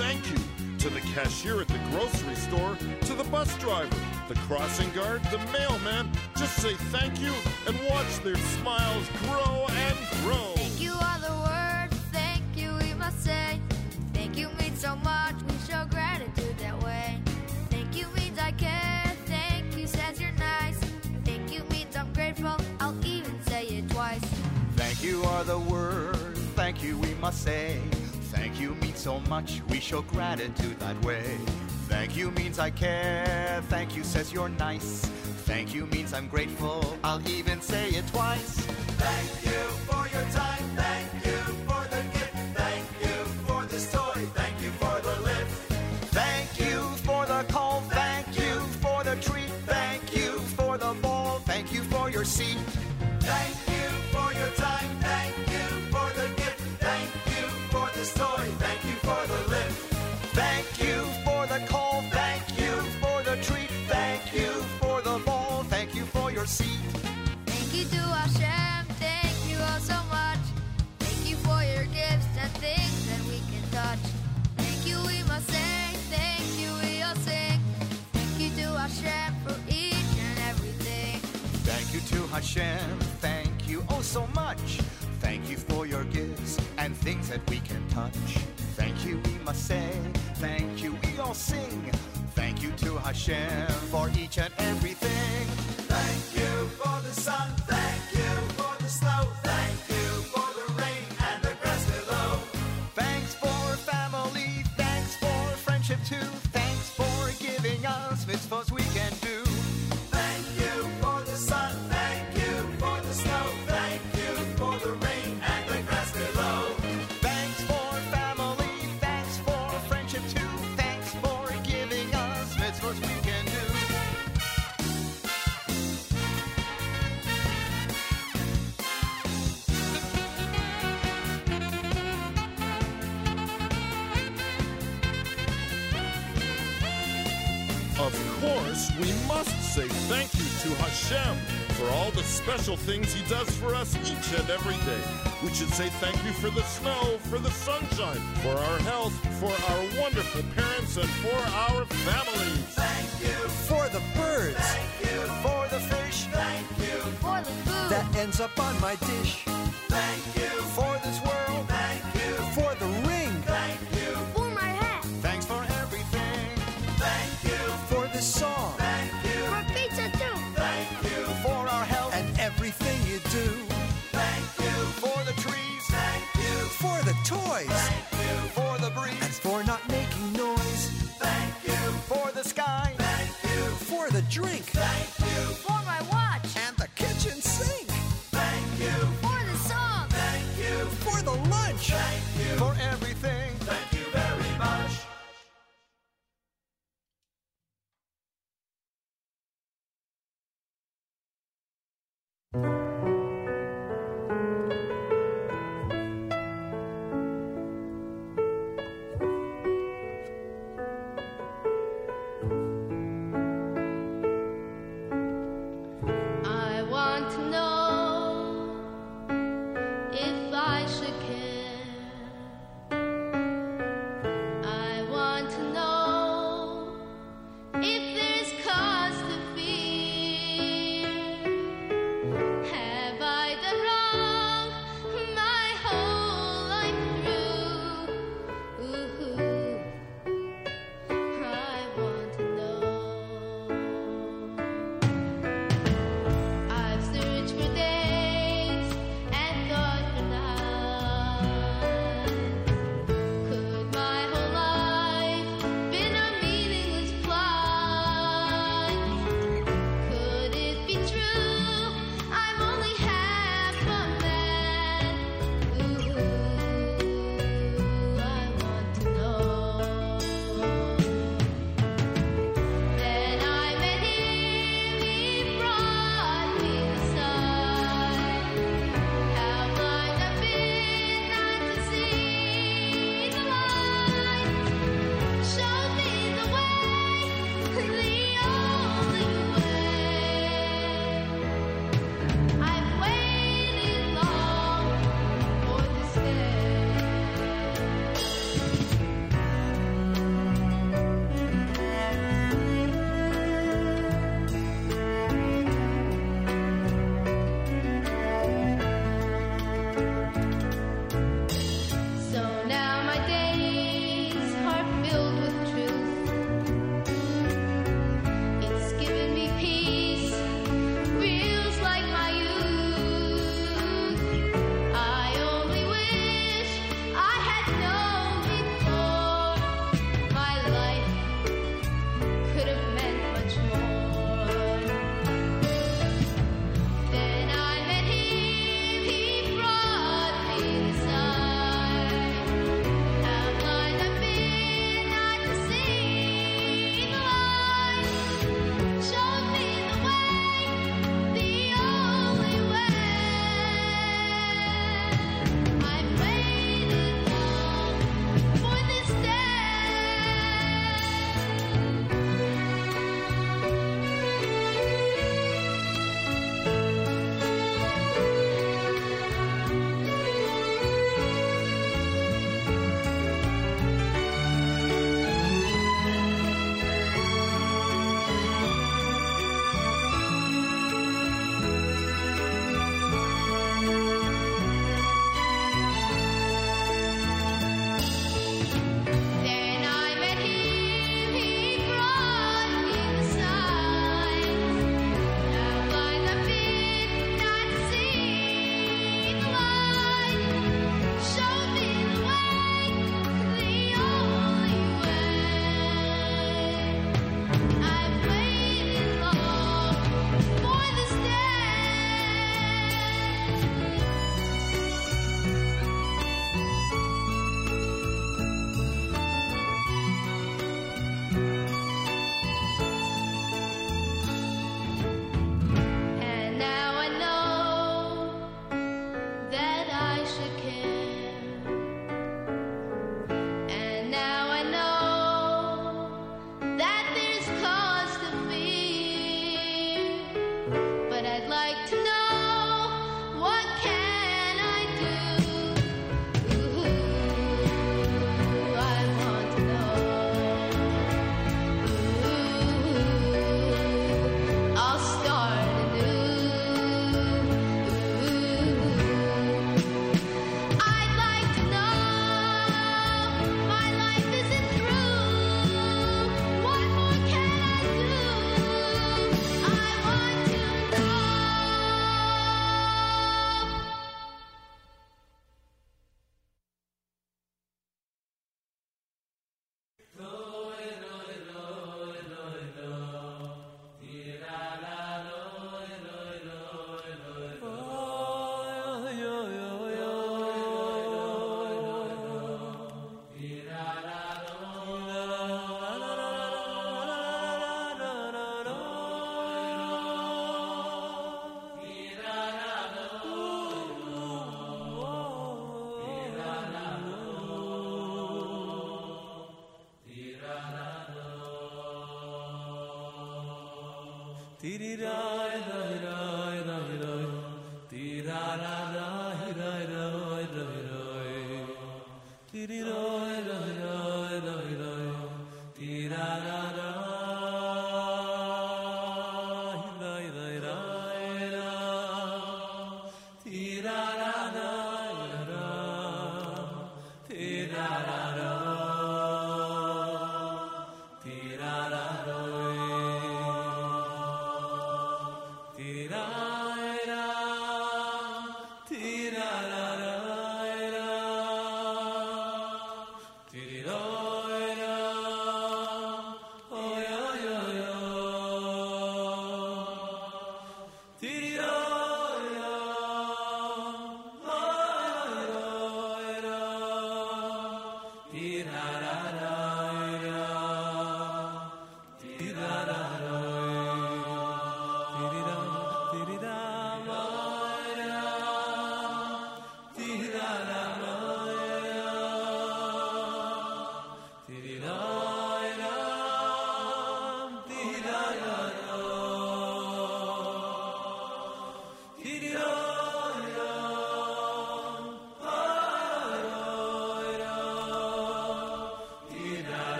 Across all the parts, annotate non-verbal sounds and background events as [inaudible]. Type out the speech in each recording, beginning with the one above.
thank you to the cashier at the grocery store, to the bus driver, the crossing guard, the mailman. Just say thank you and watch their I care. Thank you says you're nice. Thank you means I'm grateful. I'll even say it twice. Thank you for your time. Thank you for the gift. Thank you for this toy. Thank you for the lift. Thank you for the call. Thank you for the treat. Thank you for the ball. Thank you for your seat. Hashem, Thank you oh so much. Thank you for your gifts and things that we can touch. Thank you, we must say. Thank you, we all sing. Thank you to Hashem for each and everything. Thank you for the sun. Hashem for all the special things He does for us each and every day. We should say thank you for the snow, for the sunshine, for our health, for our wonderful parents, and for our families. Thank you for the birds. Thank you for the fish. Thank you for the food that ends up on my dish.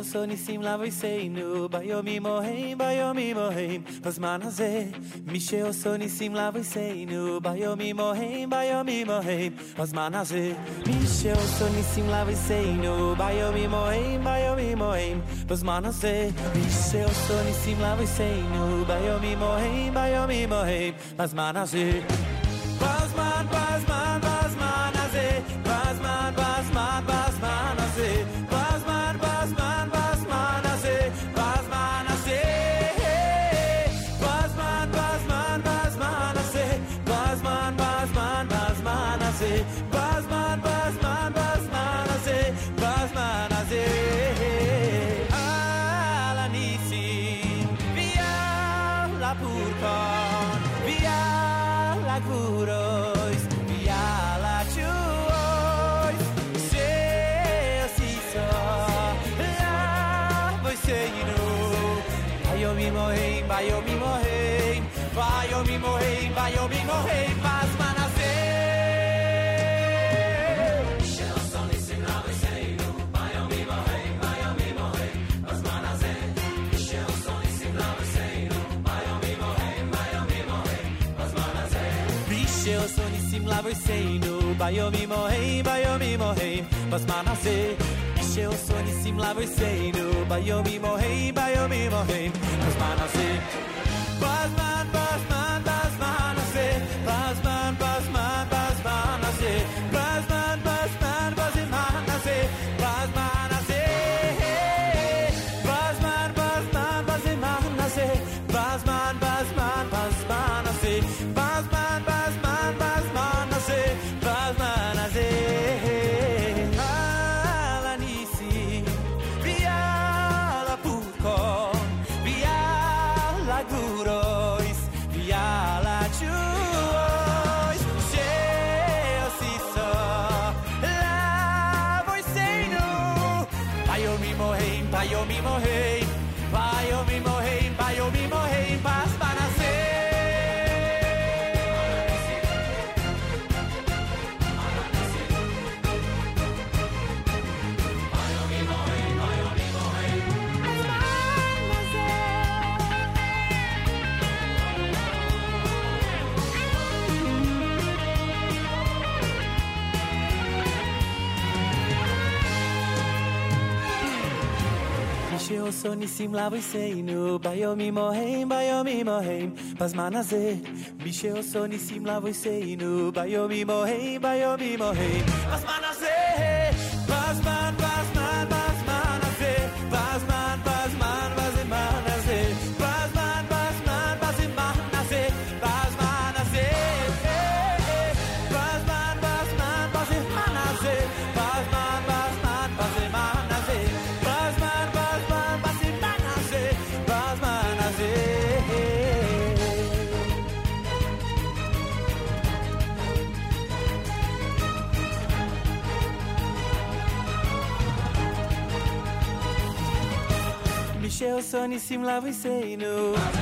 שעשו ניסים לאבויסנו ביומים ההם ביומים ההם בזמן הזה מי שעשו ניסים לאבויסנו ביומים ההם ביומים ההם בזמן הזה מי שעשו ניסים לאבויסנו ביומים ההם ביומים ההם בזמן הזה מי שעשו ניסים לאבויסנו ביומים ההם ביומים ההם בזמן הזה Avoseinu, Bayomimoheim, Bayomimoheim, Basmanase, Eshel Sonissim Lavoseinu, Bayomimoheim, Bayomimoheim, Basmanase, Basmanase. ניסים לבויסנו, ביומי מוהם, ביומי מוהם, בזמן הזה. בישי עושו ניסים לבויסנו, ביומי מוהם, ביומי מוהם, בזמן הזה. Simla भइसे हिँडो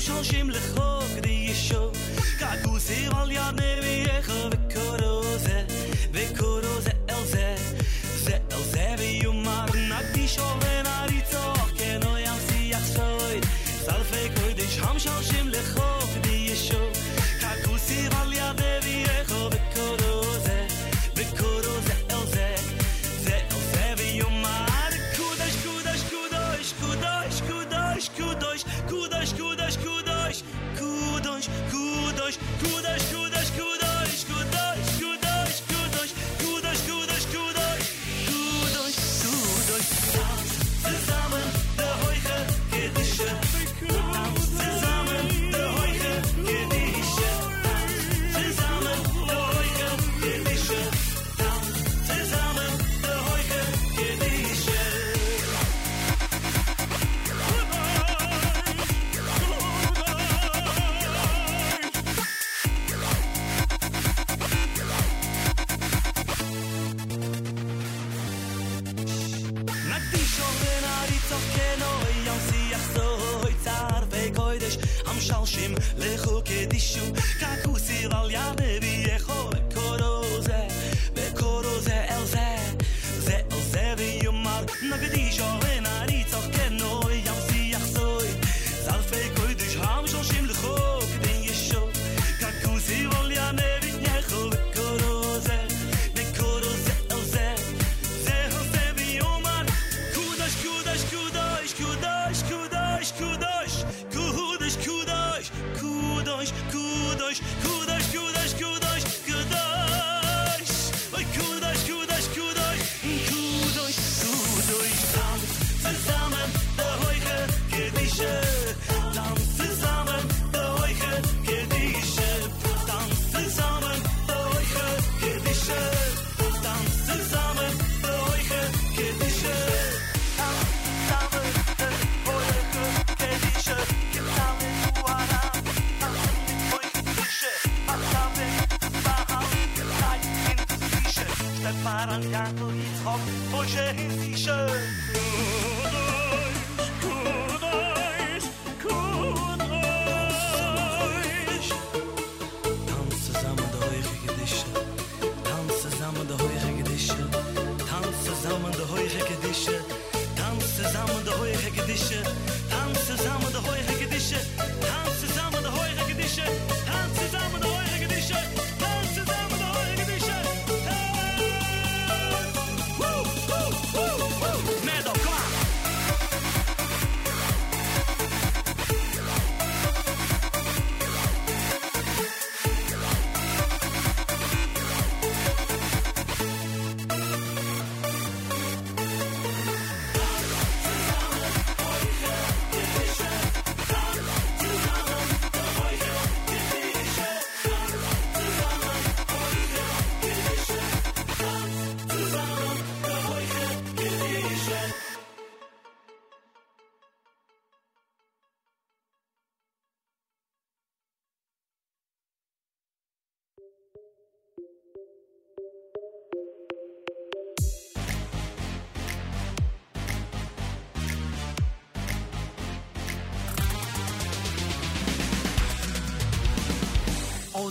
שלושים לחוק די ישו. געגוס איר על יד נרוי איך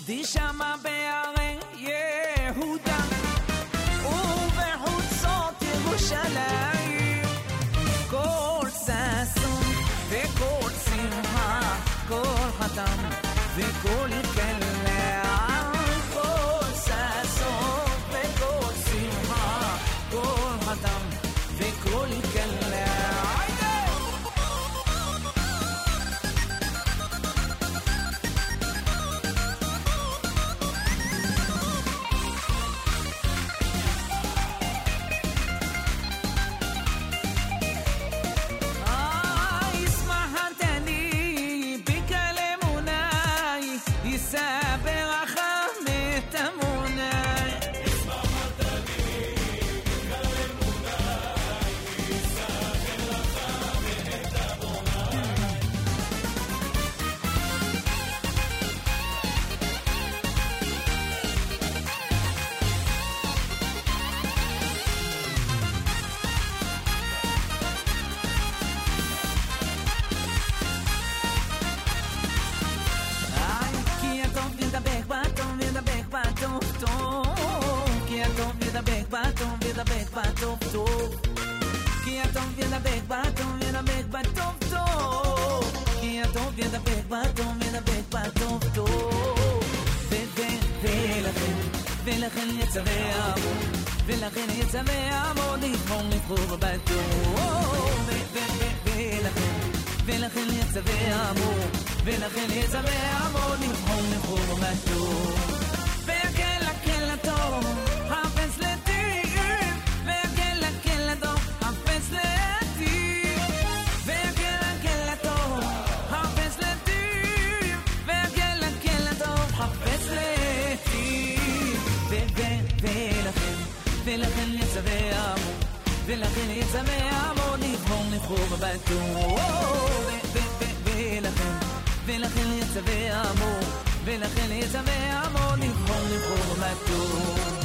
Deixa a my bem שמח עוד לבחור, לבחור בטור. ולכן, ולכן יצווה אמור, ולכן יצווה אמור לבחור, לבחור בטור.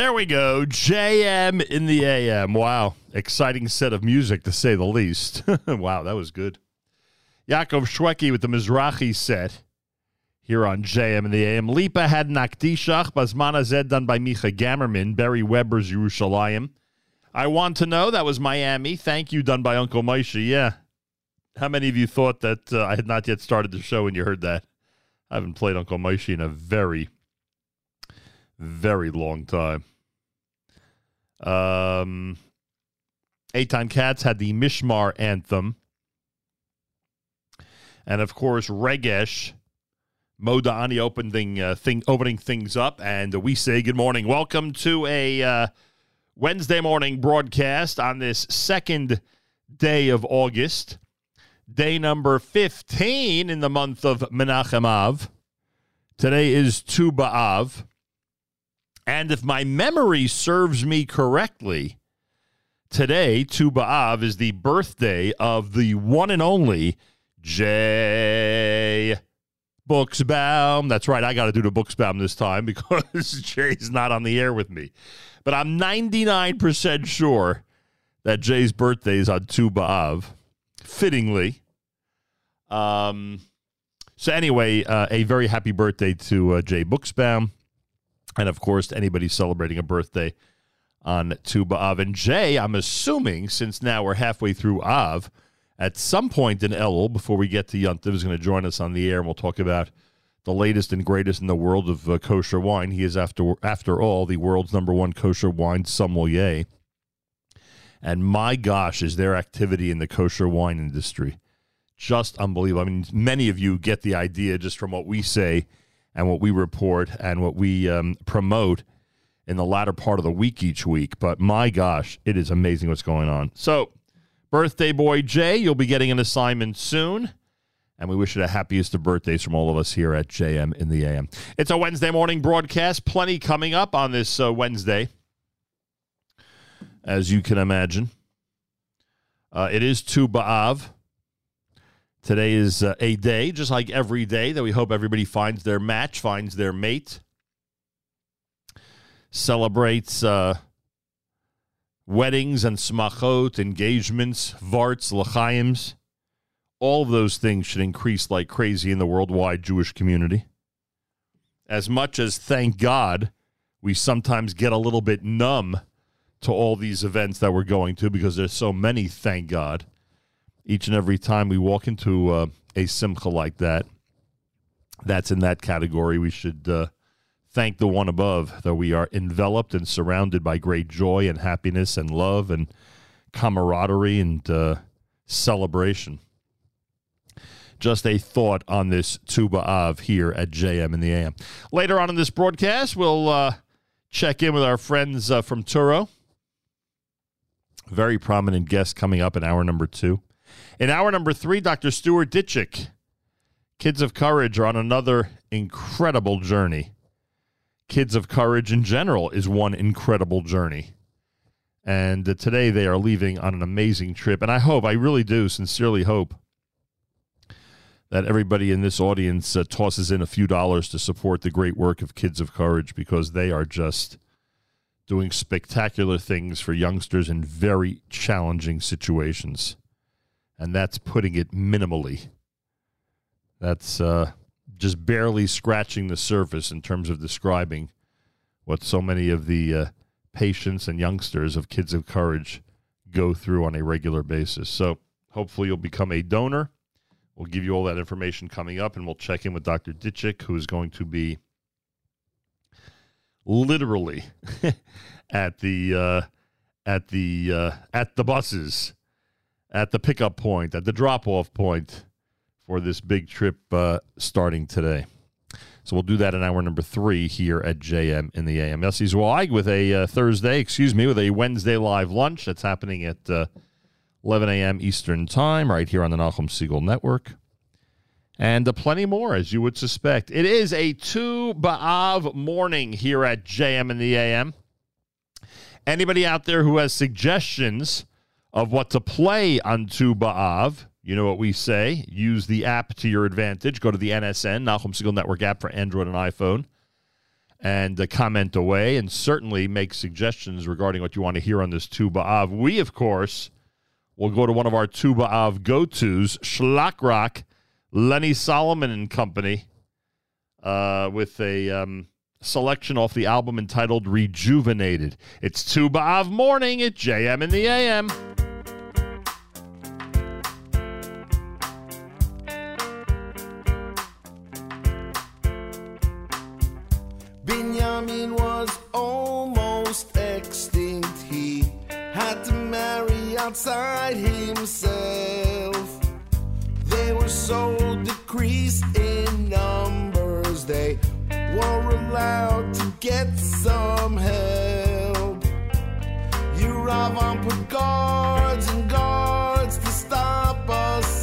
There we go. JM in the AM. Wow. Exciting set of music, to say the least. [laughs] wow, that was good. Yaakov Shweki with the Mizrahi set here on JM in the AM. Lipa had Nakdishach, Bazmana Zed done by Micha Gammerman, Barry Weber's Yerushalayim. I want to know, that was Miami. Thank you, done by Uncle Moshe. Yeah. How many of you thought that uh, I had not yet started the show when you heard that? I haven't played Uncle Moshe in a very, very long time. Um, time Cats had the Mishmar anthem. And of course, Regesh Modani opening uh, thing opening things up, and we say good morning. Welcome to a uh, Wednesday morning broadcast on this second day of August, day number fifteen in the month of Menachem Av. Today is Tu B'Av, and if my memory serves me correctly, today Tu B'Av is the birthday of the one and only Jay. Buchsbaum. That's right. I got to do the Buchsbaum this time [laughs] because Jay's not on the air with me. But I'm 99% sure that Jay's birthday is on Tu B'Av, fittingly. Um, so, anyway, uh, a very happy birthday to uh, Jay Buchsbaum. And, of course, anybody celebrating a birthday on Tu B'Av. And Jay, I'm assuming, since now we're halfway through Av, at some point in Elul, before we get to Yontiv, is going to join us on the air, and we'll talk about the latest and greatest in the world of uh, kosher wine. He is, after after all, the world's number one kosher wine sommelier. And my gosh, is there activity in the kosher wine industry? Just unbelievable. I mean, many of you get the idea just from what we say and what we report and what we um, promote in the latter part of the week each week. But my gosh, it is amazing what's going on. So, birthday boy Jay, you'll be getting an assignment soon. And we wish you the happiest of birthdays from all of us here at JM in the AM. It's a Wednesday morning broadcast. Plenty coming up on this uh, Wednesday, as you can imagine. Uh, it is Tu B'Av. Today is uh, a day, just like every day, that we hope everybody finds their match, finds their mate, celebrates uh, weddings and smachot, engagements, varts, l'chaims. All of those things should increase like crazy in the worldwide Jewish community. As much as, thank God, we sometimes get a little bit numb to all these events that we're going to because there's so many, thank God. Each and every time we walk into uh, a simcha like that, that's in that category. We should uh, thank the one above that we are enveloped and surrounded by great joy and happiness and love and camaraderie and uh, celebration. Just a thought on this Tu B'Av here at JM in the AM. Later on in this broadcast, we'll uh, check in with our friends uh, from Touro, Very prominent guest coming up in hour number two. In hour number three, Dr. Stuart Ditchek. Kids of Courage are on another incredible journey. Kids of Courage in general is one incredible journey. And uh, today they are leaving on an amazing trip. And I hope, I really do sincerely hope that everybody in this audience uh, tosses in a few dollars to support the great work of Kids of Courage because they are just doing spectacular things for youngsters in very challenging situations. And that's putting it minimally. That's uh, just barely scratching the surface in terms of describing what so many of the uh, patients and youngsters of Kids of Courage go through on a regular basis. So hopefully you'll become a donor. We'll give you all that information coming up, and we'll check in with Dr. Ditchek, who is going to be literally [laughs] at the uh, at the uh, at the buses, at the pickup point, at the drop off point for this big trip uh, starting today. So we'll do that in hour number three here at JM in the AM. Yossi Zweig with a uh, Thursday, excuse me, with a Wednesday live lunch that's happening at uh, 11 a.m. Eastern Time right here on the Nachum Siegel Network. And uh, plenty more, as you would suspect. It is a Tu B'Av morning here at JM in the AM. Anybody out there who has suggestions of what to play on Tu B'Av, you know what we say. Use the app to your advantage. Go to the NSN, Nachum Siegel Network app for Android and iPhone, and uh, comment away, and certainly make suggestions regarding what you want to hear on this Tu B'Av. We, of course, will go to one of our Tu B'Av go-tos, Shlock Rock, Lenny Solomon and Company, uh, with a um, selection off the album entitled Rejuvenated. It's Tu B'Av morning at JM in the AM. Benjamin was almost extinct. He had to marry outside himself. They were so decreased in numbers, they were allowed to get some help. You Yeravam put guards and guards to stop us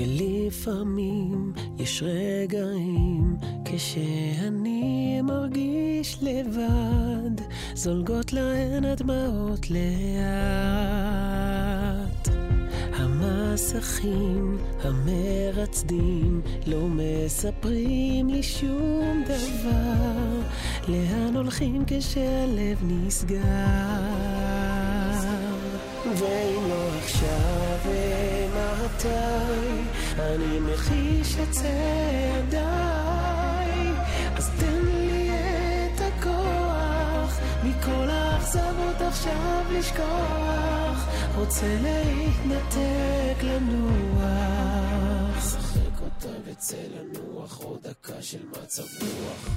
ולפעמים יש רגעים כשאני מרגיש לבד, זולגות להן הדמעות לאט. המסכים המרצדים לא מספרים לי שום דבר, לאן הולכים כשהלב נסגר? ואם לא עכשיו, אימה איתי, אני מחיש את צעדיי, אז תן לי את הכוח, מכל האכזבות עכשיו לשכוח, רוצה להתנתק לנוח. שחק אותה וצא לנוח, עוד דקה של מצב רוח.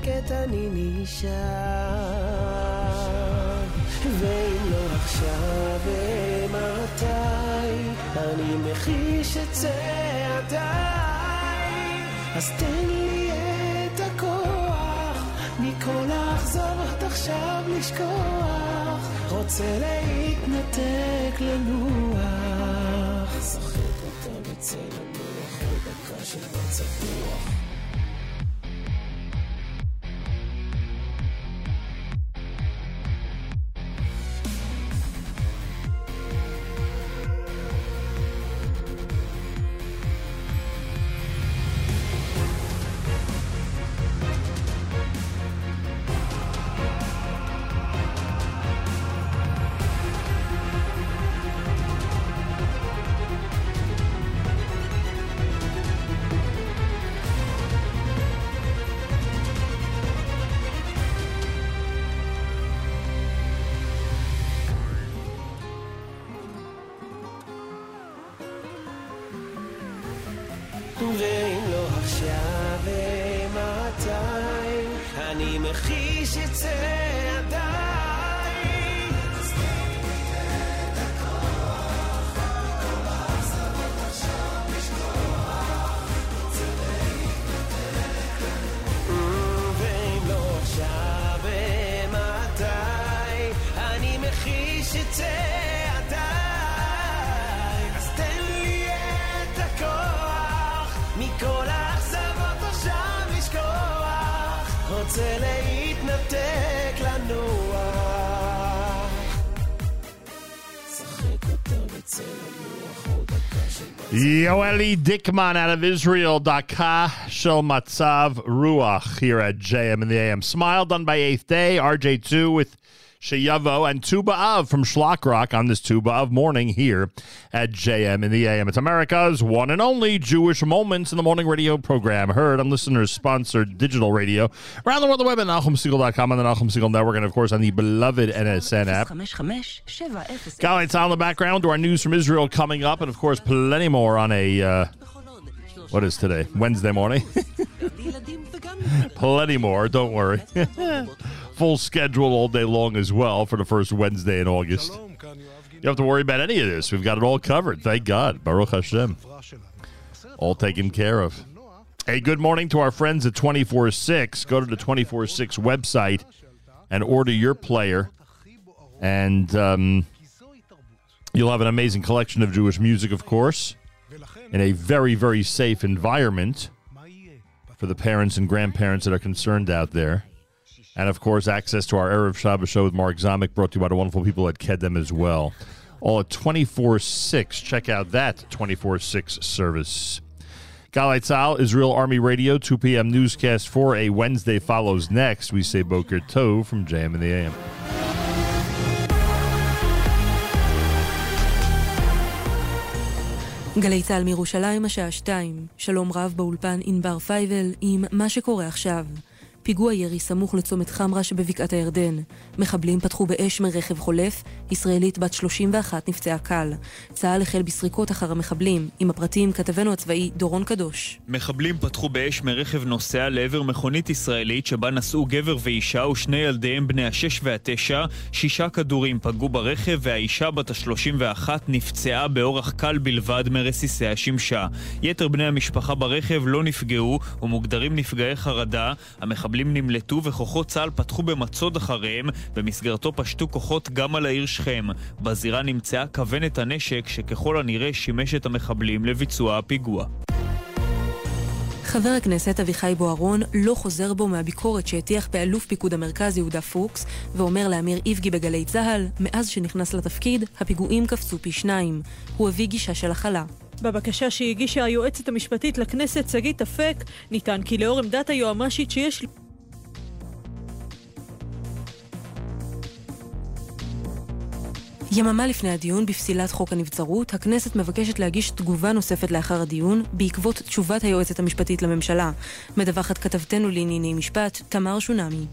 שקט אני נשאר. ואם לא עכשיו, ומתי, אני מחיש את צעדיי. אז תן לי את הכוח, מכל האכזבות עכשיו לשכוח. רוצה להתנתק לנוח. שחק אותה בצלם, נוח בדקה של מצב רוח. Yoeli Dickman out of Israel, Daka Shel Matzav Ruach here at JM in the AM. Smile done by Eighth Day, RJ2 with Sheyavo and Tu B'Av from Shlock Rock on this Tu B'Av morning here at JM in the AM. It's America's one and only Jewish Moments in the Morning radio program, heard on listeners sponsored digital radio around the world, the web at NachumSegal.com and the Nachum Segal Network, and of course on the beloved NSN app. 5570 Gal, it's on the background to our news from Israel coming up, and of course, plenty more on a uh, what is today? Wednesday morning. [laughs] plenty more. Don't worry. [laughs] Full schedule all day long as well for the first Wednesday in August. You don't have to worry about any of this. We've got it all covered. Thank God. Baruch Hashem. All taken care of. Hey, good morning to our friends at 24 6. Go to the 24 6 website and order your player. And um, you'll have an amazing collection of Jewish music, of course, in a very, very safe environment for the parents and grandparents that are concerned out there. And of course, access to our Erev Shabbos show with Mark Zamek, brought to you by the wonderful people at Kedem as well. All at 24 6. Check out that 24 6 service. Galei Tzahal, Israel Army Radio, 2 p.m. newscast for a Wednesday follows next. We say Boker Tov from JM in the AM. גלי צה"ל מירושלים, השעה 2. שלום רב באולפן ענבר פייבל עם מה שקורה עכשיו. פיגוע ירי סמוך לצומת חמרה שבבקעת הירדן. מחבלים פתחו באש מרכב חולף, ישראלית בת 31 נפצעה קל. צה"ל החל בסריקות אחר המחבלים. עם הפרטים כתבנו הצבאי דורון קדוש. מחבלים פתחו באש מרכב נוסע לעבר מכונית ישראלית שבה נסעו גבר ואישה ושני ילדיהם בני השש והתשע. שישה כדורים פגעו ברכב והאישה בת ה-31 נפצעה באורח קל בלבד מרסיסי השמשה. יתר בני המשפחה ברכב לא נפגעו ומוגדרים נפגעי חרדה. המחבלים נמלטו וכוחות צה"ל פתחו במצוד אחריהם, במסגרתו פשטו כוחות גם על העיר שכם. בזירה נמצאה כוונת הנשק שככל הנראה שימש את המחבלים לביצוע הפיגוע. חבר הכנסת אביחי בוארון לא חוזר בו מהביקורת שהטיח באלוף פיקוד המרכז יהודה פוקס, ואומר לאמיר איבגי בגלי צה"ל, מאז שנכנס לתפקיד, הפיגועים קפצו פי שניים. הוא הביא גישה של הכלה. בבקשה שהגישה היועצת המשפטית לכנסת שגית אפק, נטען כי לאור עמדת היועמ"שית שיש... יממה לפני הדיון בפסילת חוק הנבצרות, הכנסת מבקשת להגיש תגובה נוספת לאחר הדיון, בעקבות תשובת היועצת המשפטית לממשלה. מדווחת כתבתנו לענייני משפט, תמר שונמי.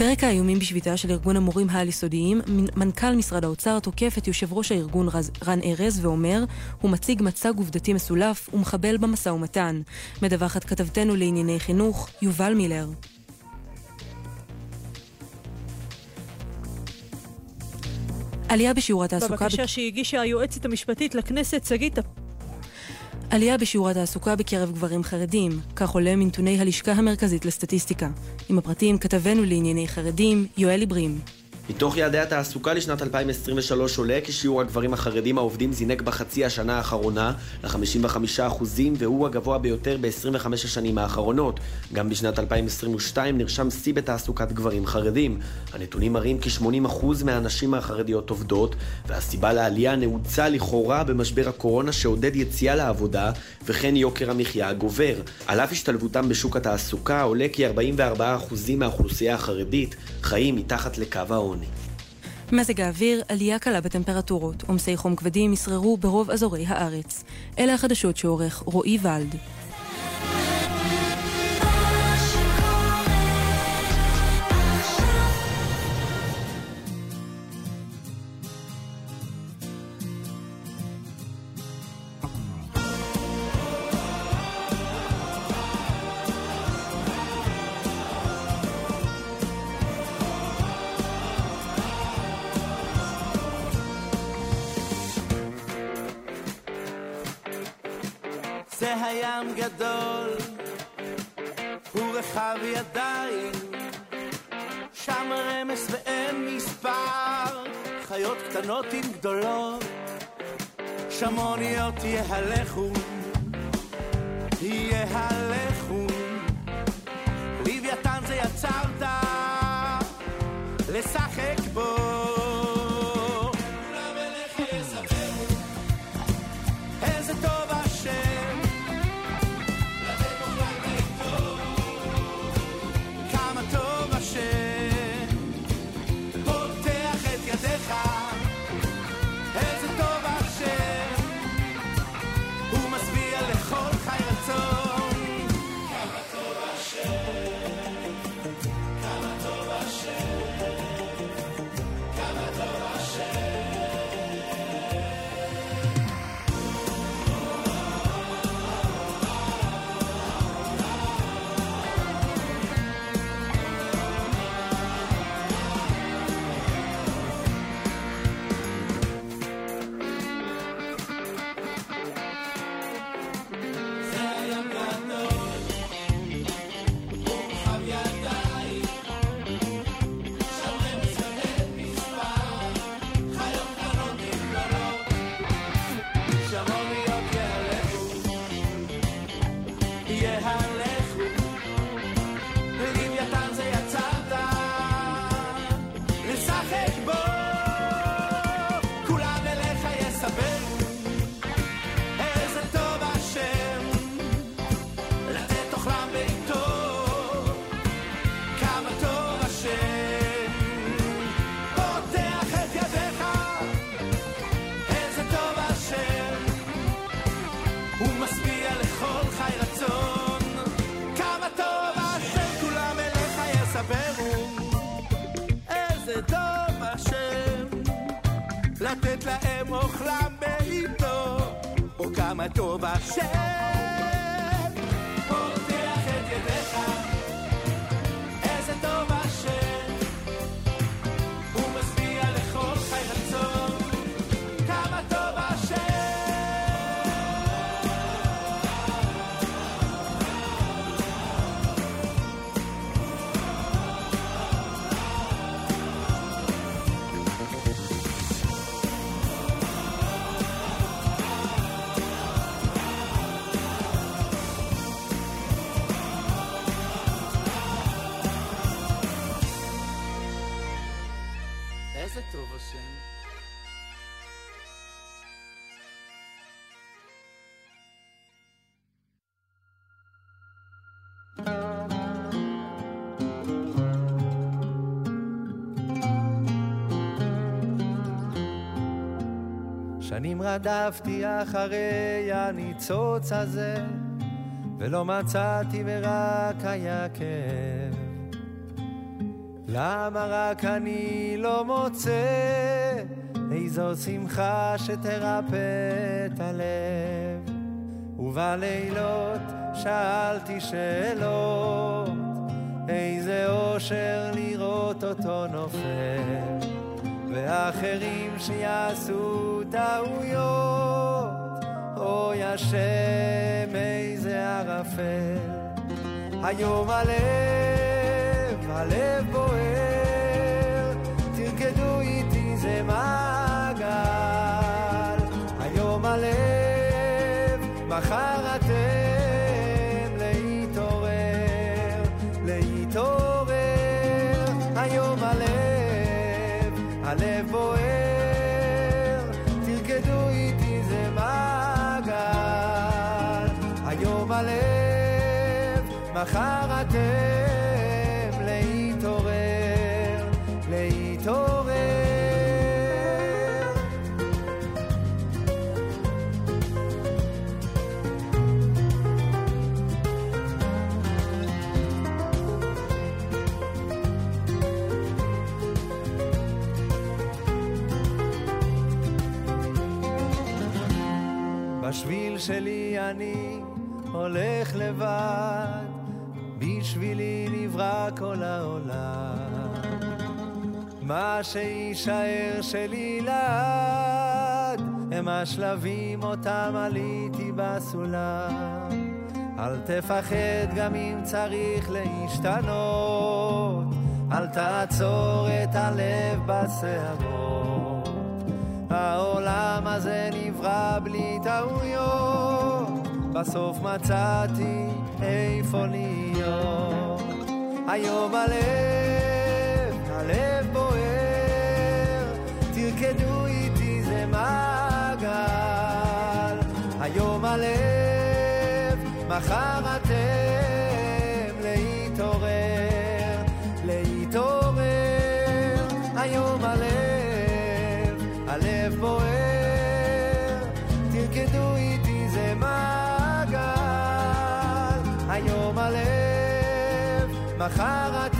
ברקע האיומים בשביתה של ארגון המורים העל-יסודיים, מנכ"ל משרד האוצר תוקף את יושב ראש הארגון רז, רן ארז ואומר, הוא מציג מצג עובדתי מסולף ומחבל במשא ומתן. מדווחת כתבתנו לענייני חינוך, יובל מילר. עלייה בשיעור התעסוקה... בבקשה שהגישה היועצת המשפטית לכנסת שגית עלייה בשיעור התעסוקה בקרב גברים חרדים, כך עולה מנתוני הלשכה המרכזית לסטטיסטיקה. עם הפרטים כתבנו לענייני חרדים, יואל עברים. מתוך יעדי התעסוקה לשנת 2023 עולה כי שיעור הגברים החרדים העובדים זינק בחצי השנה האחרונה ל-55% והוא הגבוה ביותר ב-25 השנים האחרונות. גם בשנת 2022 נרשם שיא בתעסוקת גברים חרדים. הנתונים מראים כי 80% מהנשים החרדיות עובדות, והסיבה לעלייה נעוצה לכאורה במשבר הקורונה שעודד יציאה לעבודה, וכן יוקר המחיה הגובר. על אף השתלבותם בשוק התעסוקה עולה כי 44% מהאוכלוסייה החרדית חיים מתחת לקו העוני. מזג האוויר, עלייה קלה בטמפרטורות. עומסי חום כבדים ישררו ברוב אזורי הארץ. אלה החדשות שעורך רועי ולד. ידיים, שם רמס ואין מספר, חיות קטנות עם גדולות, שם אוניות יהלכו, יהלכו, לוויתן זה יצרת, לשחק בו. שנים רדפתי אחרי הניצוץ הזה, ולא מצאתי ורק היה כאב. למה רק אני לא מוצא איזו שמחה שתרפא את הלב? ובלילות שאלתי שאלות, איזה אושר לראות אותו נופל, ואחרים שיעשו טעויות, אוי השם איזה ערפל. היום הלב, הלב בוער, תרקדו איתי זה מעגל. מחר אתם להתעורר, להתעורר. בשביל שלי אני הולך לבד, בשבילי נברא כל העולם. מה שיישאר שלי לעד, הם השלבים אותם עליתי בסולם. אל תפחד גם אם צריך להשתנות, אל תעצור את הלב בסערות. העולם הזה נברא בלי טעויות, בסוף מצאתי איפה להיות. היום הלב, הלב בוער, תרקדו איתי זה מעגל. היום הלב, מחר אתם מחר אתה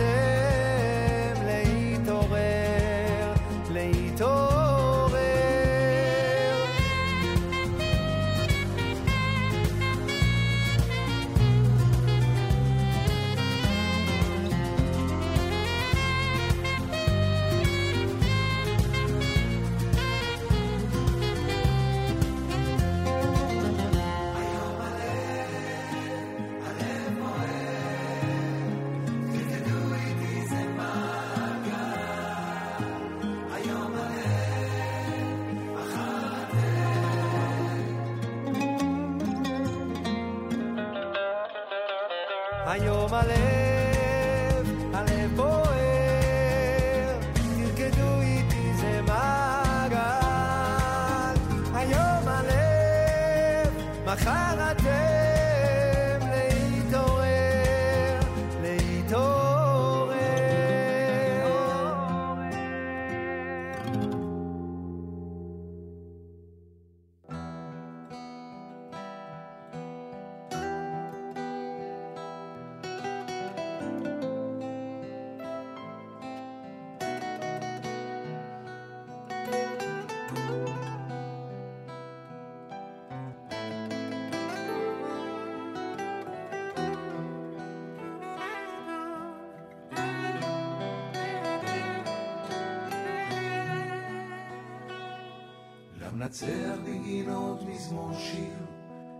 למנצח בגינות מזמור שיר,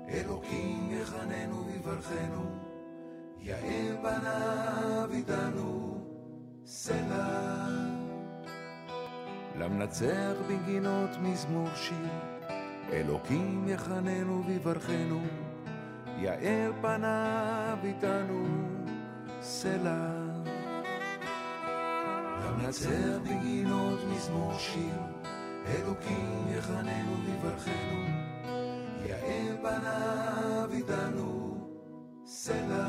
אלוקים יחננו ויברכנו, יאר פניו איתנו, סלע. למנצח בגינות מזמור שיר, אלוקים יחננו ויברכנו, יאר פניו איתנו, סלע. למנצח בגינות מזמור שיר, אלוקים יחננו ויברכנו, יאר פניו איתנו, סלע.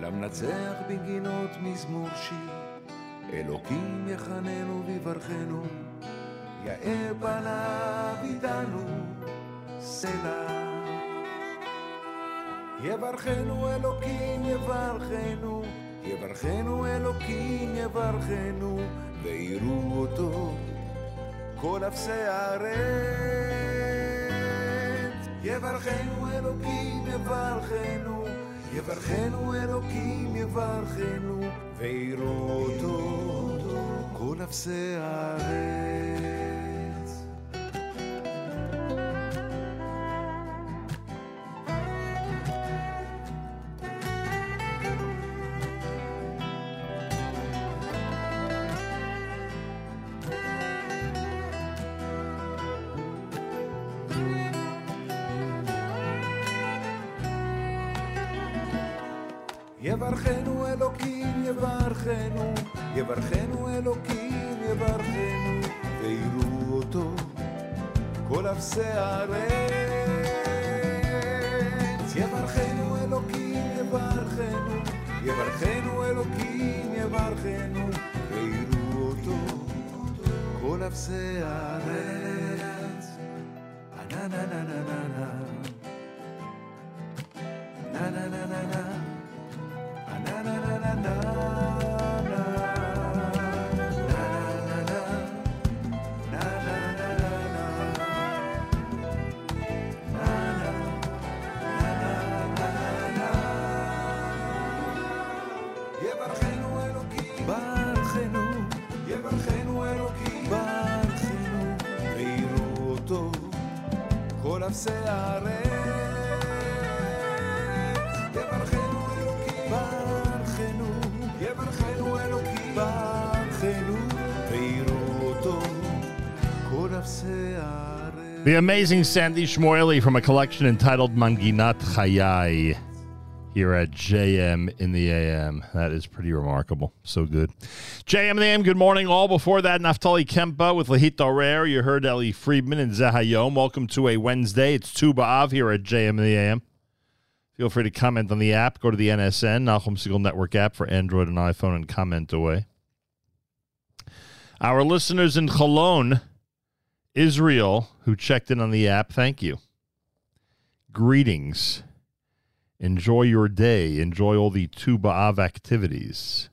למנצח בגינות מזמור שיר, אלוקים יחננו ויברכנו, יאר פניו איתנו, סלע. יברכנו אלוקים יברכנו, יברכנו אלוקים יברכנו, ויראו אותו כל אפסי הארץ. יברכנו אלוקים יברכנו, יברכנו אלוקים יברכנו, ויראו אותו כל אפסי הארץ. יברכנו אלוקים יברכנו, יברכנו אלוקים יברכנו, ויראו אותו כל אפסי הארץ. יברכנו אלוקים יברכנו, יברכנו אלוקים יברכנו, ויראו אותו כל אפסי הארץ. na na na na na The amazing Sandy Shmuely from a collection entitled Manginat Chayai here at JM in the AM. That is pretty remarkable. So good. JM in the AM, good morning all. Before that, Naftali Kempeh with Lahito Rare. You heard Ellie Friedman and Zahayom. Welcome to a Wednesday. It's Tu B'Av here at JM in the AM. Feel free to comment on the app. Go to the NSN, Nachum Segal Network app for Android and iPhone and comment away. Our listeners in Cologne, Israel, who checked in on the app, thank you. Greetings. Enjoy your day. Enjoy all the Tu B'Av activities,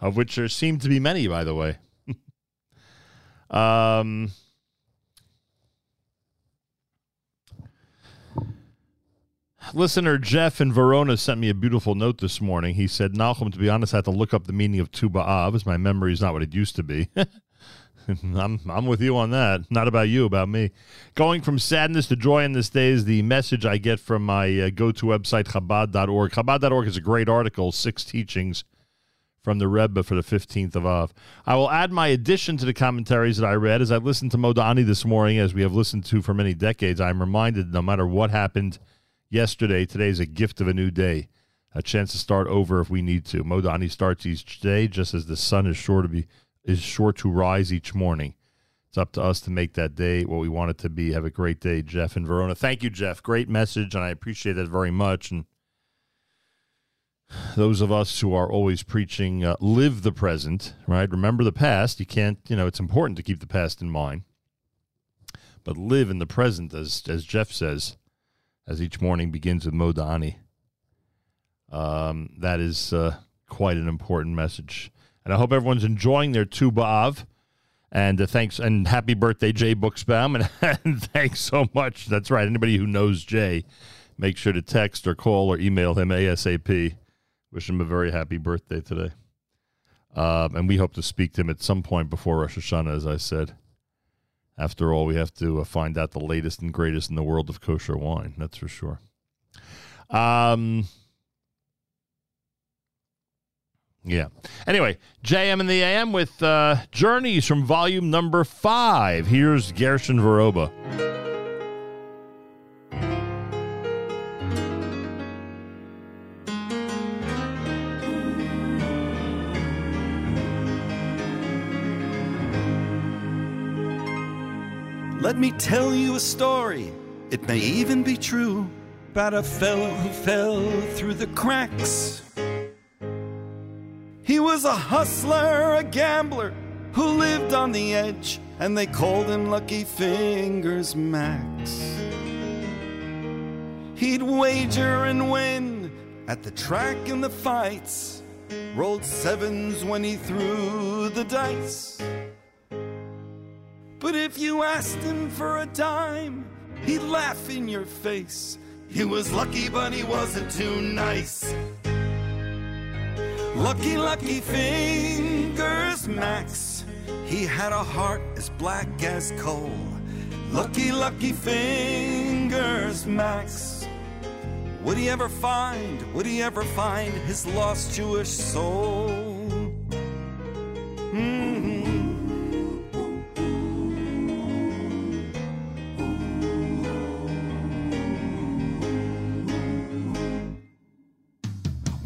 of which there seem to be many, by the way. [laughs] um, listener Jeff in Verona sent me a beautiful note this morning. He said, Nachum, to be honest, I had to look up the meaning of Tu B'Av, as my memory is not what it used to be. [laughs] [laughs] I'm I'm with you on that. Not about you, about me. Going from sadness to joy in this day is the message I get from my uh, go-to website Chabad.org. Chabad.org is a great article, six teachings from the Rebbe for the 15th of Av. I will add my addition to the commentaries that I read as I listened to Modani this morning, as we have listened to for many decades. I'm reminded no matter what happened yesterday, today is a gift of a new day, a chance to start over if we need to. Modani starts each day just as the sun is sure to be is sure to rise each morning. It's up to us to make that day what we want it to be. Have a great day, Jeff and Verona. Thank you, Jeff. Great message, and I appreciate that very much. And those of us who are always preaching, uh, live the present, right? Remember the past. You can't, you know, it's important to keep the past in mind, but live in the present, as as Jeff says, as each morning begins with Modani. Um, that is uh, quite an important message. And I hope everyone's enjoying their Tu B'Av. And uh, thanks and happy birthday, Jay Buchsbaum. And, [laughs] and thanks so much. That's right. Anybody who knows Jay, make sure to text or call or email him ASAP. Wish him a very happy birthday today. Um, and we hope to speak to him at some point before Rosh Hashanah, as I said. After all, we have to uh, find out the latest and greatest in the world of kosher wine. That's for sure. Um, yeah. Anyway, JM and the AM with uh, Journeys from volume number five. Here's Gershon Veroba. Let me tell you a story, it may even be true, about a fellow who fell through the cracks. A hustler, a gambler, who lived on the edge, and they called him Lucky Fingers Max. He'd wager and win at the track and the fights, rolled sevens when he threw the dice. But if you asked him for a dime, he'd laugh in your face. He was lucky, but he wasn't too nice. Lucky, lucky fingers, Max. He had a heart as black as coal. Lucky, lucky fingers, Max. Would he ever find, would he ever find his lost Jewish soul? Mhm.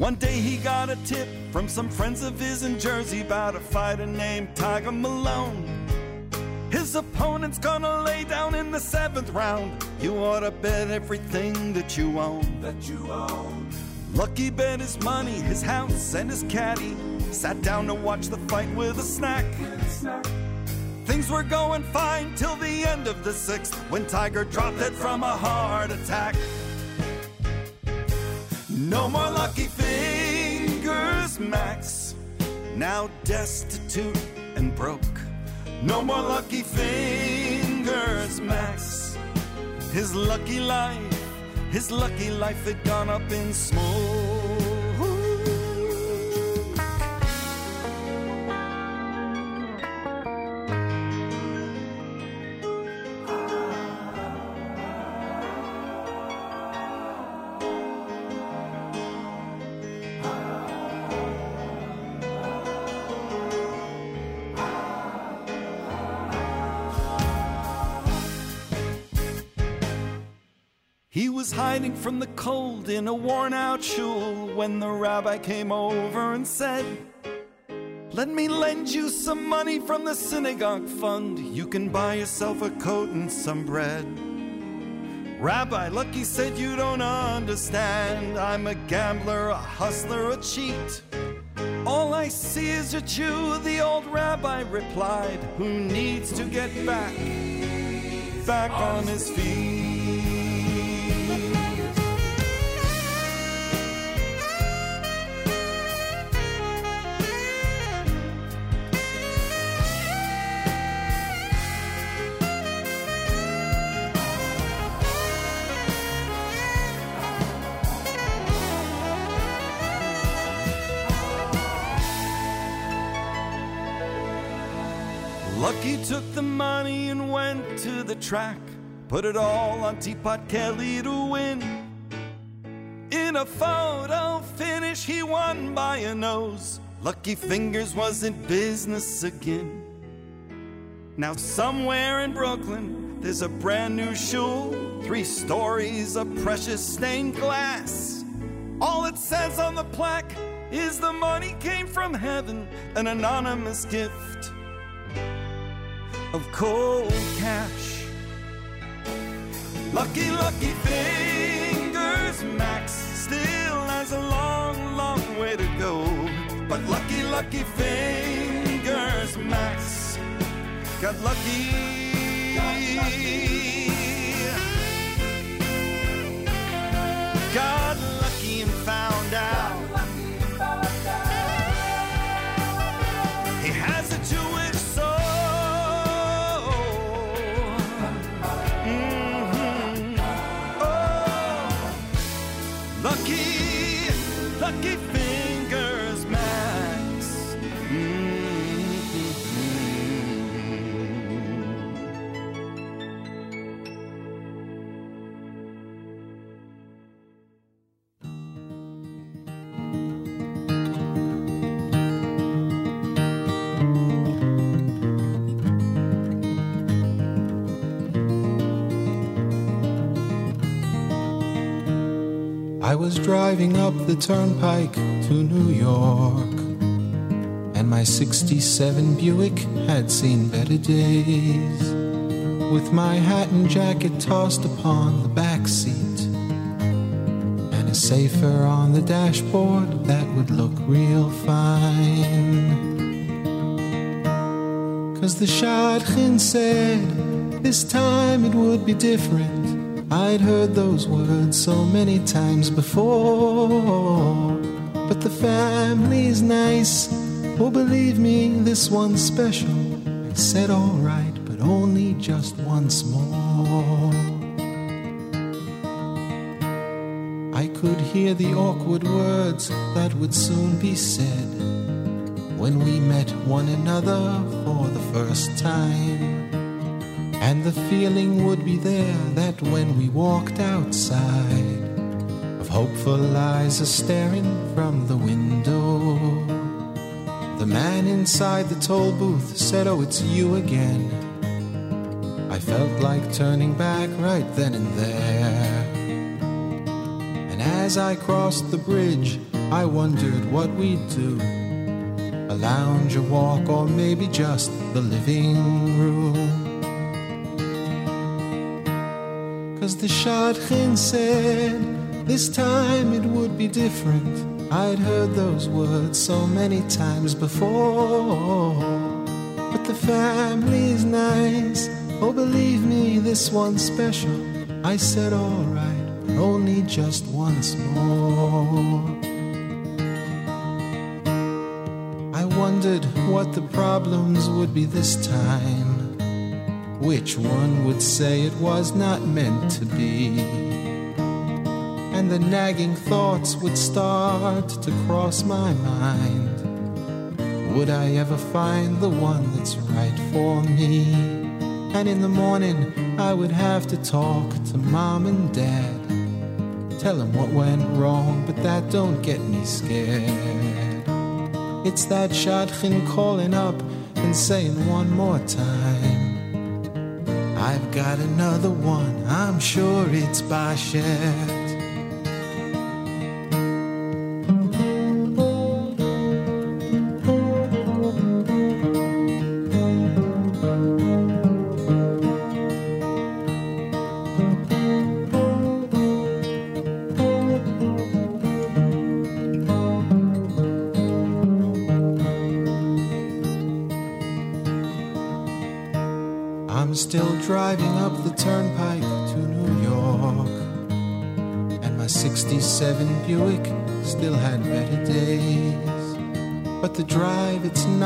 One day he got a tip from some friends of his in Jersey about a fighter named Tiger Malone. His opponent's gonna lay down in the seventh round. You ought to bet everything that you own. That you own. Lucky bet his money, his house, and his caddy. Sat down to watch the fight with a snack. Things were going fine till the end of the sixth when Tiger dropped it from a heart attack. No more lucky fingers, Max. Now destitute and broke. No more lucky fingers, Max. His lucky life, his lucky life had gone up in smoke. Was hiding from the cold in a worn out shul when the rabbi came over and said, Let me lend you some money from the synagogue fund. You can buy yourself a coat and some bread. Rabbi Lucky said, You don't understand. I'm a gambler, a hustler, a cheat. All I see is a Jew, the old rabbi replied, who needs to get back, back on his feet. The track. Put it all on Teapot Kelly to win. In a photo finish, he won by a nose. Lucky Fingers was in business again. Now, somewhere in Brooklyn, there's a brand new shul. Three stories of precious stained glass. All it says on the plaque is the money came from heaven, an anonymous gift of cold cash. Lucky, lucky fingers, Max still has a long, long way to go. But lucky, lucky fingers, Max got lucky. Got lucky and found out. I was driving up the turnpike to New York, and my 67 Buick had seen better days. With my hat and jacket tossed upon the back seat, and a safer on the dashboard that would look real fine. Cause the Shadchan said this time it would be different. I'd heard those words so many times before. But the family's nice. Oh, believe me, this one's special. I said, alright, but only just once more. I could hear the awkward words that would soon be said when we met one another for the first time. And the feeling would be there that when we walked outside, of hopeful eyes are staring from the window. The man inside the toll booth said, Oh, it's you again. I felt like turning back right then and there. And as I crossed the bridge, I wondered what we'd do. A lounge, a walk, or maybe just the living room. Cause the Shadchan said this time it would be different. I'd heard those words so many times before. But the family's nice. Oh, believe me, this one's special. I said, alright, only just once more. I wondered what the problems would be this time. Which one would say it was not meant to be? And the nagging thoughts would start to cross my mind. Would I ever find the one that's right for me? And in the morning, I would have to talk to mom and dad. Tell them what went wrong, but that don't get me scared. It's that Shadchan calling up and saying one more time. Got another one, I'm sure it's by I'm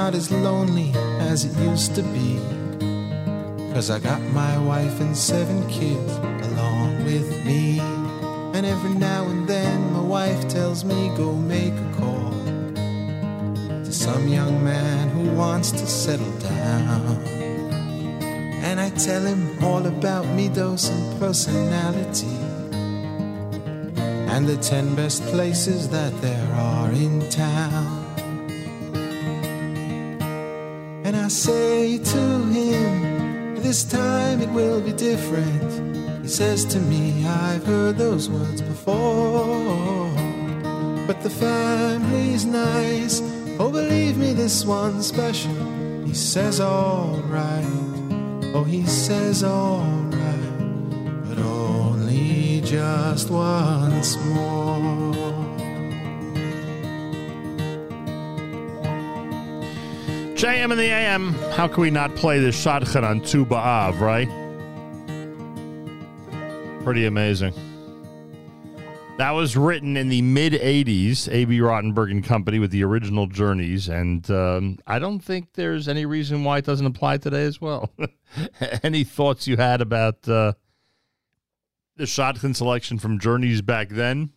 not as lonely as it used to be. Cause I got my wife and seven kids along with me. And every now and then, my wife tells me, go make a call to some young man who wants to settle down. And I tell him all about me dose and personality and the ten best places that there are in town. To him, this time it will be different. He says to me, I've heard those words before. But the family's nice. Oh, believe me, this one's special. He says, alright. Oh, he says, alright. But only just once more. JM in the AM. How can we not play the Shadchan on Tu B'Av, right? Pretty amazing. That was written in the mid 80s, Abie Rotenberg and Company with the original Journeys. And um, I don't think there's any reason why it doesn't apply today as well. [laughs] any thoughts you had about uh, the Shadchan selection from Journeys back then?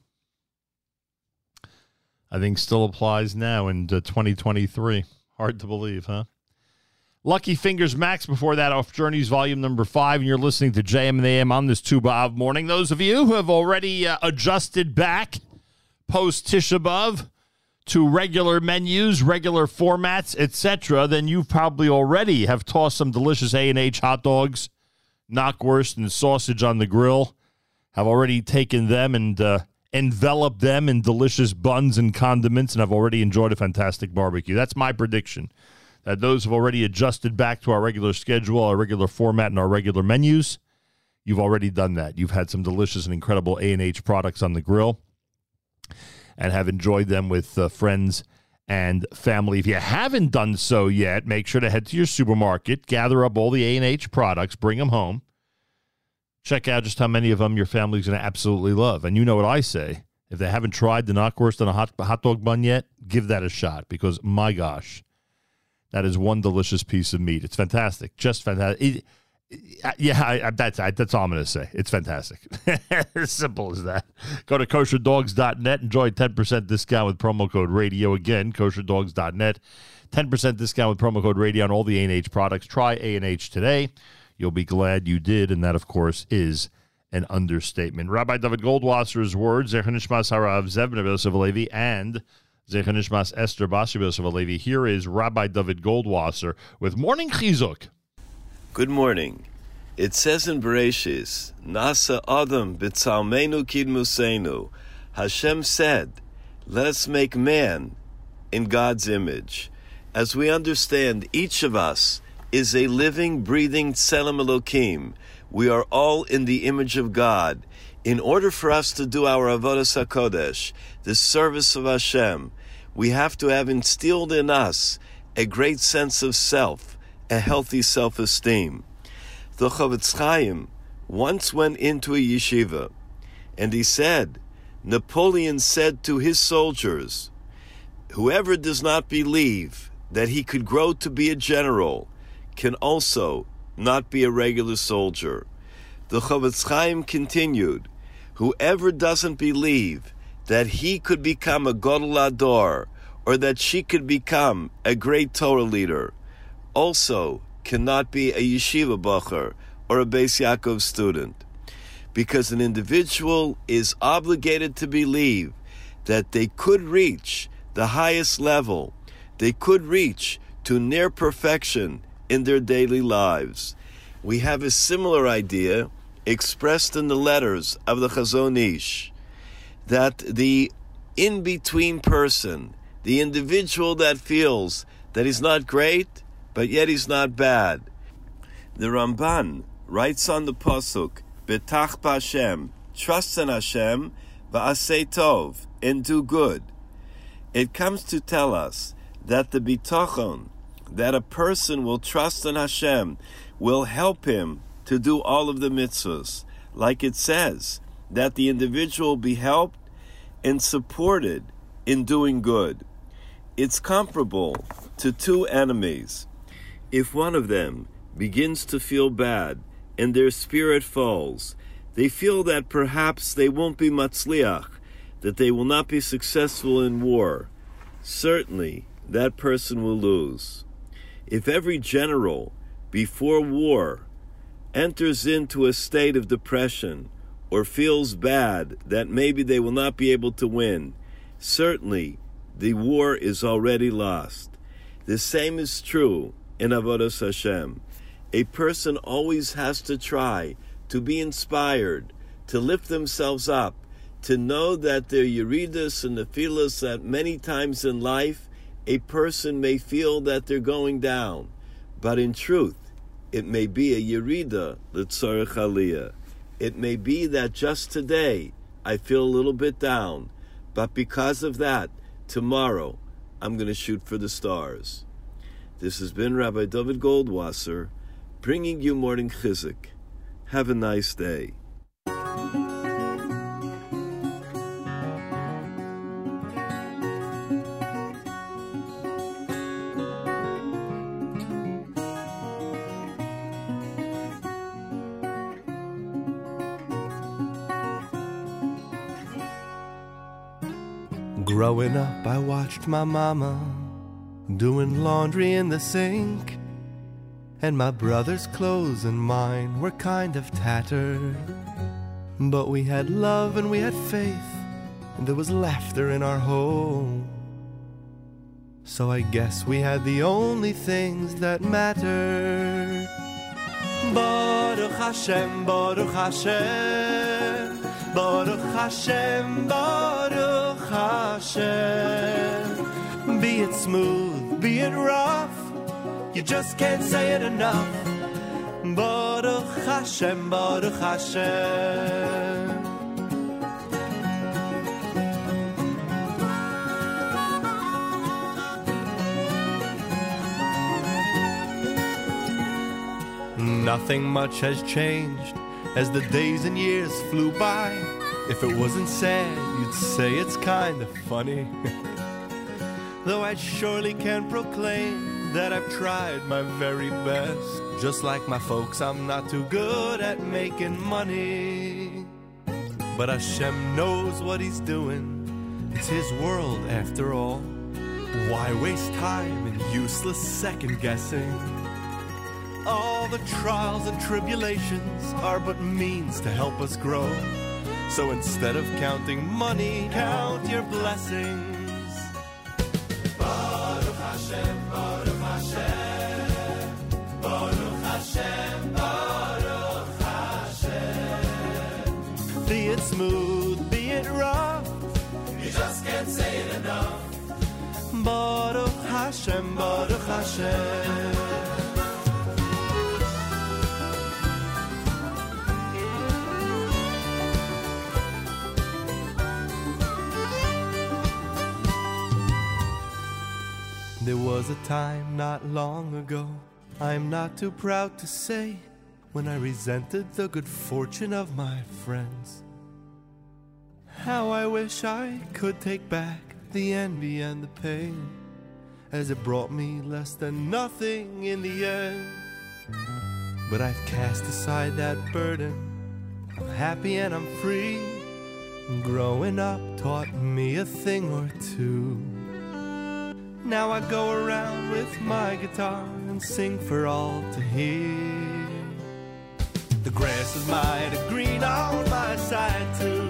I think still applies now in uh, 2023. Hard to believe, huh? Lucky Fingers Max before that off Journeys Volume Number 5, and you're listening to JM and the AM on this of morning. Those of you who have already uh, adjusted back post Tisha B'Av to regular menus, regular formats, etc., then you probably already have tossed some delicious A&H hot dogs, knockwurst, and sausage on the grill, have already taken them and uh, enveloped them in delicious buns and condiments, and I've already enjoyed a fantastic barbecue. That's my prediction that those have already adjusted back to our regular schedule, our regular format, and our regular menus. You've already done that. You've had some delicious and incredible A&H products on the grill and have enjoyed them with uh, friends and family. If you haven't done so yet, make sure to head to your supermarket, gather up all the A&H products, bring them home. Check out just how many of them your family's going to absolutely love. And you know what I say. If they haven't tried the knockwurst on a hot, hot dog bun yet, give that a shot because, my gosh, that is one delicious piece of meat. It's fantastic, just fantastic. It, yeah, I, I, that's I, that's all I'm going to say. It's fantastic. [laughs] as simple as that. Go to kosherdogs.net. Enjoy 10% discount with promo code radio. Again, kosherdogs.net. 10% discount with promo code radio on all the A&H products. Try A&H today. You'll be glad you did. And that, of course, is an understatement. Rabbi David Goldwasser's words, Zechanishmas Harav Zevna Yosef Levi, and Zechanishmas Esther Basri Yosef Levi. Here is Rabbi David Goldwasser with Morning Chizuk. Good morning. It says in Bereshis, Nasa Adam b'tzalmenu kidmusenu. Hashem said, let us make man in God's image. As we understand, each of us is a living, breathing Tselem Elokim. We are all in the image of God. In order for us to do our Avodah HaKodesh, the service of Hashem, we have to have instilled in us a great sense of self, a healthy self esteem. The Chofetz Chaim once went into a yeshiva, and he said, Napoleon said to his soldiers, Whoever does not believe that he could grow to be a general can also not be a regular soldier. The Chofetz Chaim continued, Whoever doesn't believe that he could become a Gadol HaDor or that she could become a great Torah leader also cannot be a yeshiva bacher or a Beis Yaakov student. Because an individual is obligated to believe that they could reach the highest level, they could reach to near perfection in their daily lives. we have a similar idea expressed in the letters of the Chazon Ish that the in between person, the individual that feels that he's not great, but yet he's not bad. The Ramban writes on the Pasuk, Betach Hashem, trust in Hashem, va'asei tov, and do good. It comes to tell us that the bitachon, that a person will trust in Hashem, will help him to do all of the mitzvahs. Like it says, that the individual be helped and supported in doing good. It's comparable to two enemies. If one of them begins to feel bad and their spirit falls, they feel that perhaps they won't be matzliach, that they will not be successful in war. Certainly, that person will lose. If every general before war enters into a state of depression or feels bad that maybe they will not be able to win, certainly the war is already lost. The same is true in Avodas Hashem. A person always has to try to be inspired, to lift themselves up, to know that their Yeridus and Nephilas that many times in life a person may feel that they're going down, but in truth, it may be a Yerida, Litzorech Aliyah. It may be that just today I feel a little bit down, but because of that, tomorrow I'm going to shoot for the stars. This has been Rabbi David Goldwasser bringing you Morning Chizuk. Have a nice day. Growing up, I watched my mama doing laundry in the sink. And my brother's clothes and mine were kind of tattered. But we had love and we had faith, and there was laughter in our home. So I guess we had the only things that mattered. Baruch Hashem, Baruch Hashem, Baruch Hashem, Baruch Hashem. Be it smooth, be it rough, you just can't say it enough. Baruch Hashem, Baruch Hashem. Nothing much has changed as the days and years flew by. If it wasn't sad, you'd say it's kind of funny. [laughs] Though I surely can proclaim that I've tried my very best. Just like my folks, I'm not too good at making money. But Hashem knows what He's doing. It's His world after all. Why waste time in useless second guessing? All the trials and tribulations are but means to help us grow. So instead of counting money, count your blessings. Baruch Hashem, Baruch Hashem, Baruch Hashem, Baruch Hashem. Be it smooth, be it rough, you just can't say it enough. Baruch Hashem, Baruch Hashem. There was a time not long ago, I'm not too proud to say, when I resented the good fortune of my friends. How I wish I could take back the envy and the pain, as it brought me less than nothing in the end. But I've cast aside that burden, I'm happy and I'm free. Growing up taught me a thing or two. Now I go around with my guitar and sing for all to hear. The grass is mighty green on my side too.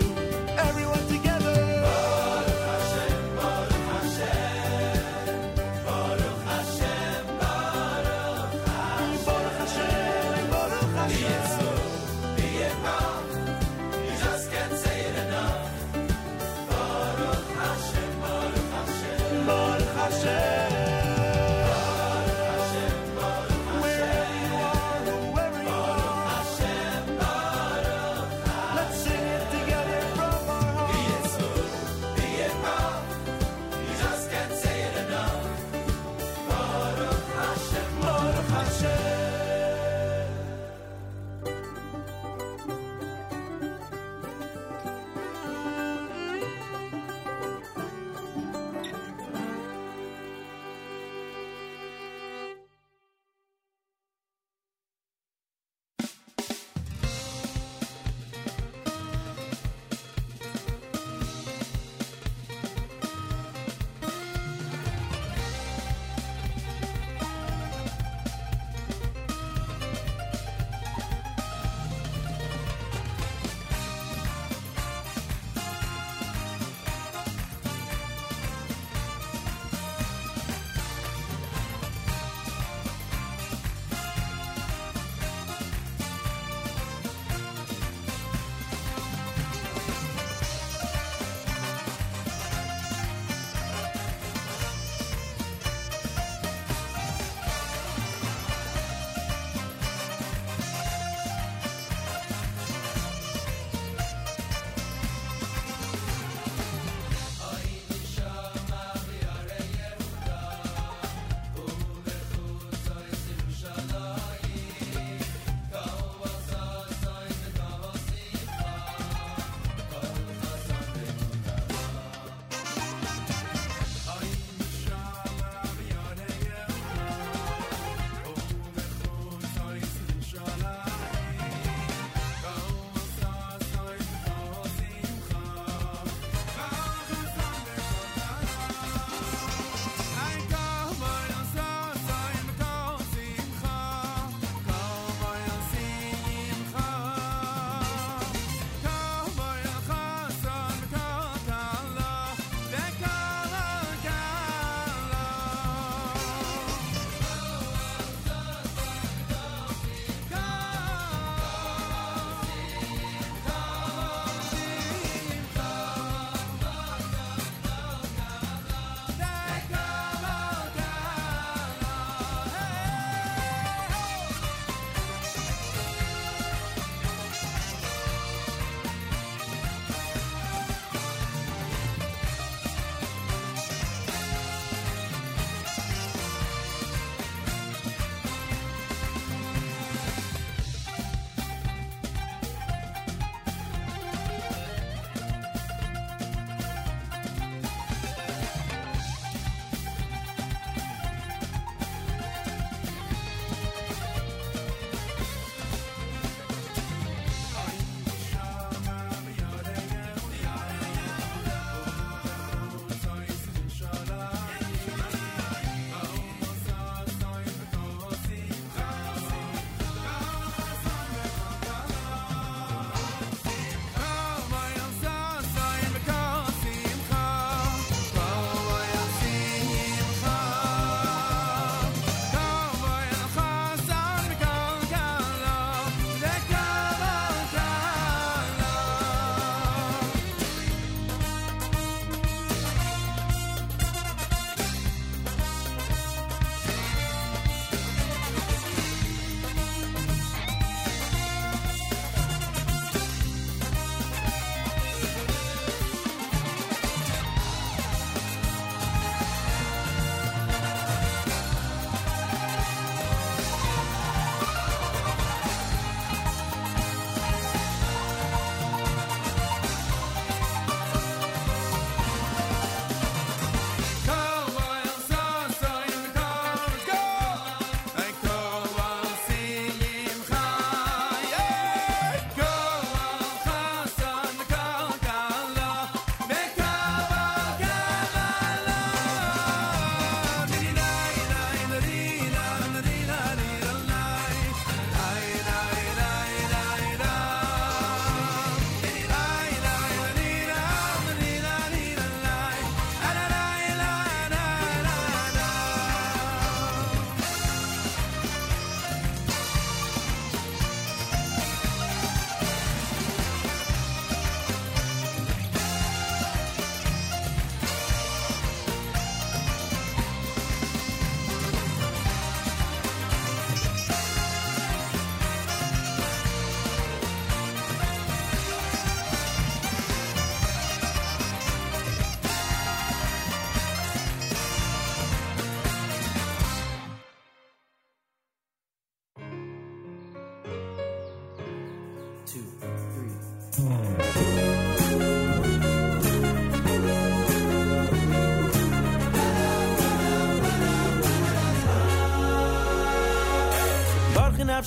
Barch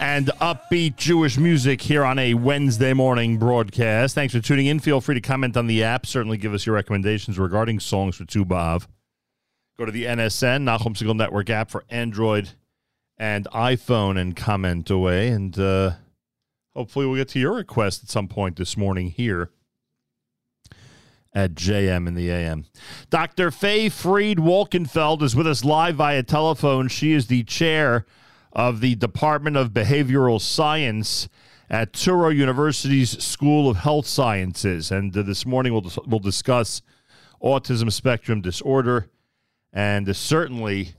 and upbeat Jewish music here on a Wednesday morning broadcast. Thanks for tuning in. Feel free to comment on the app. Certainly give us your recommendations regarding songs for Tu B'Av. Go to the NSN, Nachum Segal Network app for Android and iPhone and comment away. And uh, hopefully we'll get to your request at some point this morning here at JM in the AM. Dr. Faye Fried Wolkenfeld is with us live via telephone. She is the chair of the Department of Behavioral Science at Touro University's School of Health Sciences. And uh, this morning we'll, we'll discuss autism spectrum disorder and uh, certainly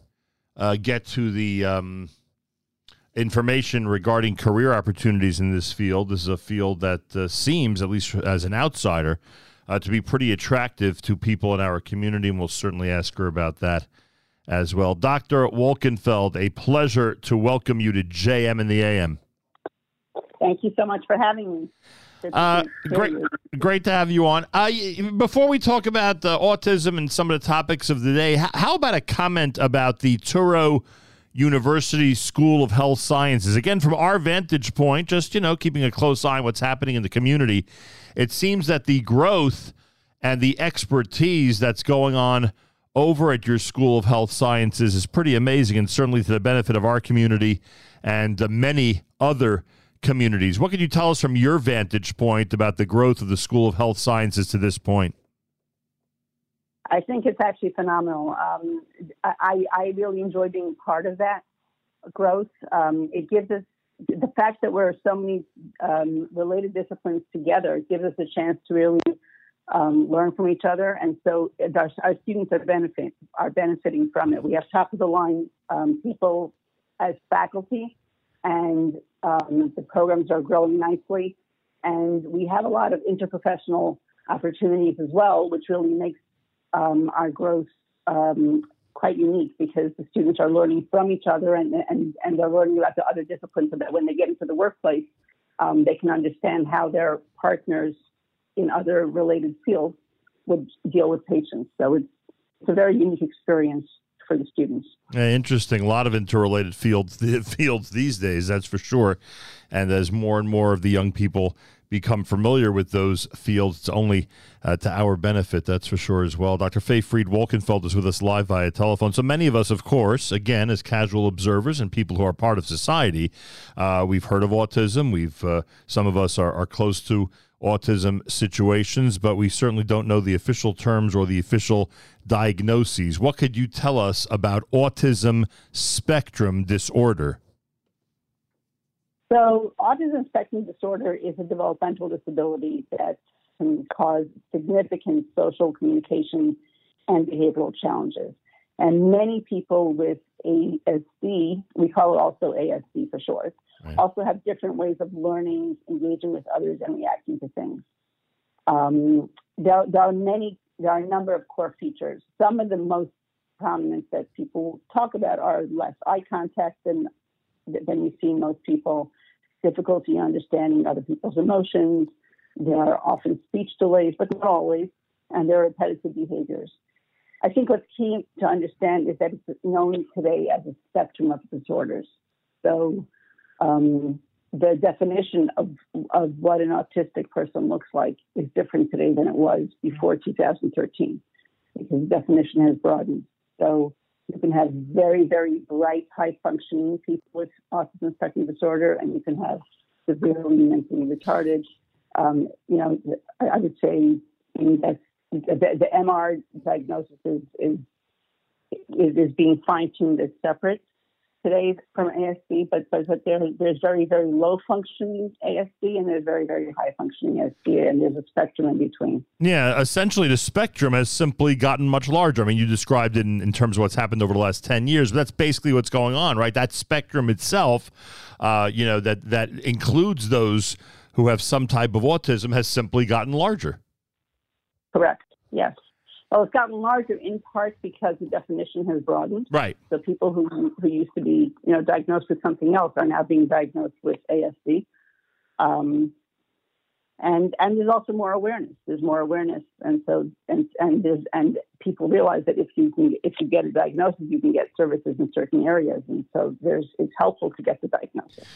uh, get to the um, information regarding career opportunities in this field. This is a field that uh, seems, at least as an outsider, uh, to be pretty attractive to people in our community, and we'll certainly ask her about that as well. Dr. Wolkenfeld, a pleasure to welcome you to JM in the AM. Thank you so much for having me. Uh, great, great to have you on. Uh, before we talk about uh, autism and some of the topics of the day, h- how about a comment about the Touro University School of Health Sciences? Again, from our vantage point, just you know, keeping a close eye on what's happening in the community, it seems that the growth and the expertise that's going on over at your School of Health Sciences is pretty amazing, and certainly to the benefit of our community and uh, many other communities. What can you tell us from your vantage point about the growth of the School of Health Sciences to this point? I think it's actually phenomenal. Um, I, I really enjoy being part of that growth. Um, it gives us the fact that we're so many um, related disciplines together. Gives us a chance to really um, learn from each other, and so our, our students are benefit are benefiting from it. We have top of the line um, people as faculty, and um, the programs are growing nicely. And we have a lot of interprofessional opportunities as well, which really makes um, our growth um, quite unique because the students are learning from each other and, and, and they're learning about the other disciplines so that when they get into the workplace, um, they can understand how their partners in other related fields would deal with patients. So it's, it's a very unique experience for the students. Yeah, interesting. A lot of interrelated fields [laughs] fields these days, that's for sure. And as more and more of the young people become familiar with those fields, it's only uh, to our benefit, that's for sure as well. Dr. Faye Fried Wolkenfeld is with us live via telephone. So many of us, of course, again, as casual observers and people who are part of society, uh, we've heard of autism. We've uh, some of us are, are close to autism situations, but we certainly don't know the official terms or the official diagnoses. What could you tell us about autism spectrum disorder? So, autism spectrum disorder is a developmental disability that can cause significant social communication and behavioral challenges. And many people with ASD, we call it also ASD for short, also have different ways of learning, engaging with others, and reacting to things. Um, there, there are many, there are a number of core features. Some of the most prominent that people talk about are less eye contact than than we see most people, difficulty understanding other people's emotions. There are often speech delays, but not always, and there are repetitive behaviors. I think what's key to understand is that it's known today as a spectrum of disorders. So um, the definition of, of what an autistic person looks like is different today than it was before 2013 because the definition has broadened. So you can have very, very bright, high functioning people with autism spectrum disorder, and you can have severely mentally retarded. Um, you know, I, I would say I mean, the, the MR diagnosis is, is, is, is being fine tuned as separate. Today from ASD, but but, but there, there's very very low functioning ASD and there's very very high functioning ASD, and there's a spectrum in between. Yeah, essentially the spectrum has simply gotten much larger. I mean, you described it in, in terms of what's happened over the last 10 years, but that's basically what's going on, right? That spectrum itself, uh, you know, that, that includes those who have some type of autism has simply gotten larger. Correct. Yes. Well, it's gotten larger in part because the definition has broadened. Right. So people who who used to be you know diagnosed with something else are now being diagnosed with ASD. Um, and and there's also more awareness. There's more awareness, and so and and there's and people realize that if you can if you get a diagnosis, you can get services in certain areas, and so there's it's helpful to get the diagnosis.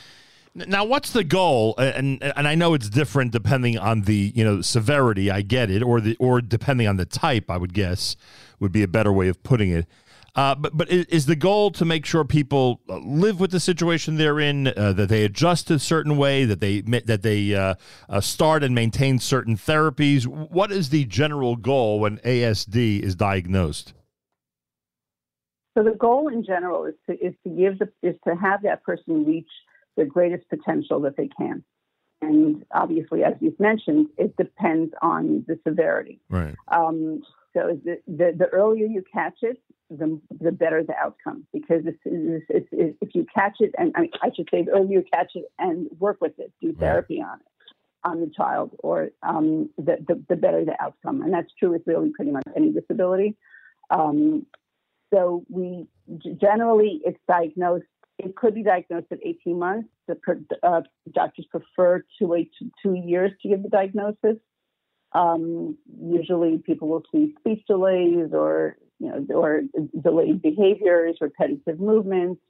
Now, what's the goal? And and I know it's different depending on the you know severity. I get it, or the or depending on the type. I would guess would be a better way of putting it. Uh, but but is the goal to make sure people uh, live with the situation they're in, uh, that they adjust a certain way, that they that they uh, uh, start and maintain certain therapies? What is the general goal when ASD is diagnosed? So the goal in general is to is to give the is to have that person reach their greatest potential that they can. And obviously, as you've mentioned, it depends on the severity. Right. Um, so the, the the earlier you catch it, the the better the outcome. Because it's, it's, if you catch it, and I, I should say, the earlier you catch it and work with it, do therapy on it, on the child, or um, the, the the better the outcome. And that's true with really pretty much any disability. Um, so we generally it's diagnosed. It could be diagnosed at 18 months. The uh, doctors prefer to wait two, years to give the diagnosis. Um, usually, people will see speech delays or you know or delayed behaviors, repetitive movements,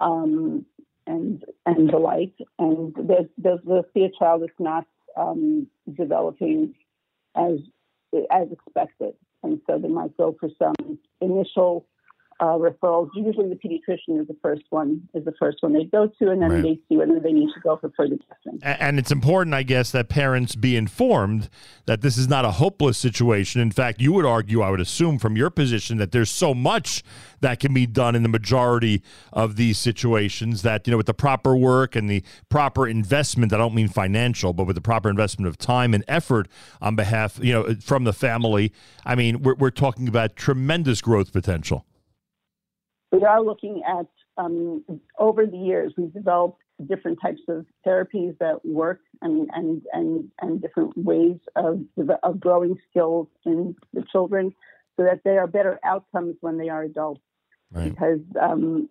um, and and the like. And there's, there's, they'll see a child that's not um, developing as as expected, and so they might go for some initial uh, referrals. Usually, the pediatrician is the first one is the first one they go to, and then Right. they see whether they need to go for further testing. And it's important, I guess, that parents be informed that this is not a hopeless situation. In fact, you would argue, I would assume from your position, that there's so much that can be done in the majority of these situations that, you know, with the proper work and the proper investment, I don't mean financial, but with the proper investment of time and effort on behalf, you know, from the family, I mean, we're, we're talking about tremendous growth potential. We are looking at um, over the years we've developed different types of therapies that work and and and, and different ways of of growing skills in the children so that they are better outcomes when they are adults. Because um,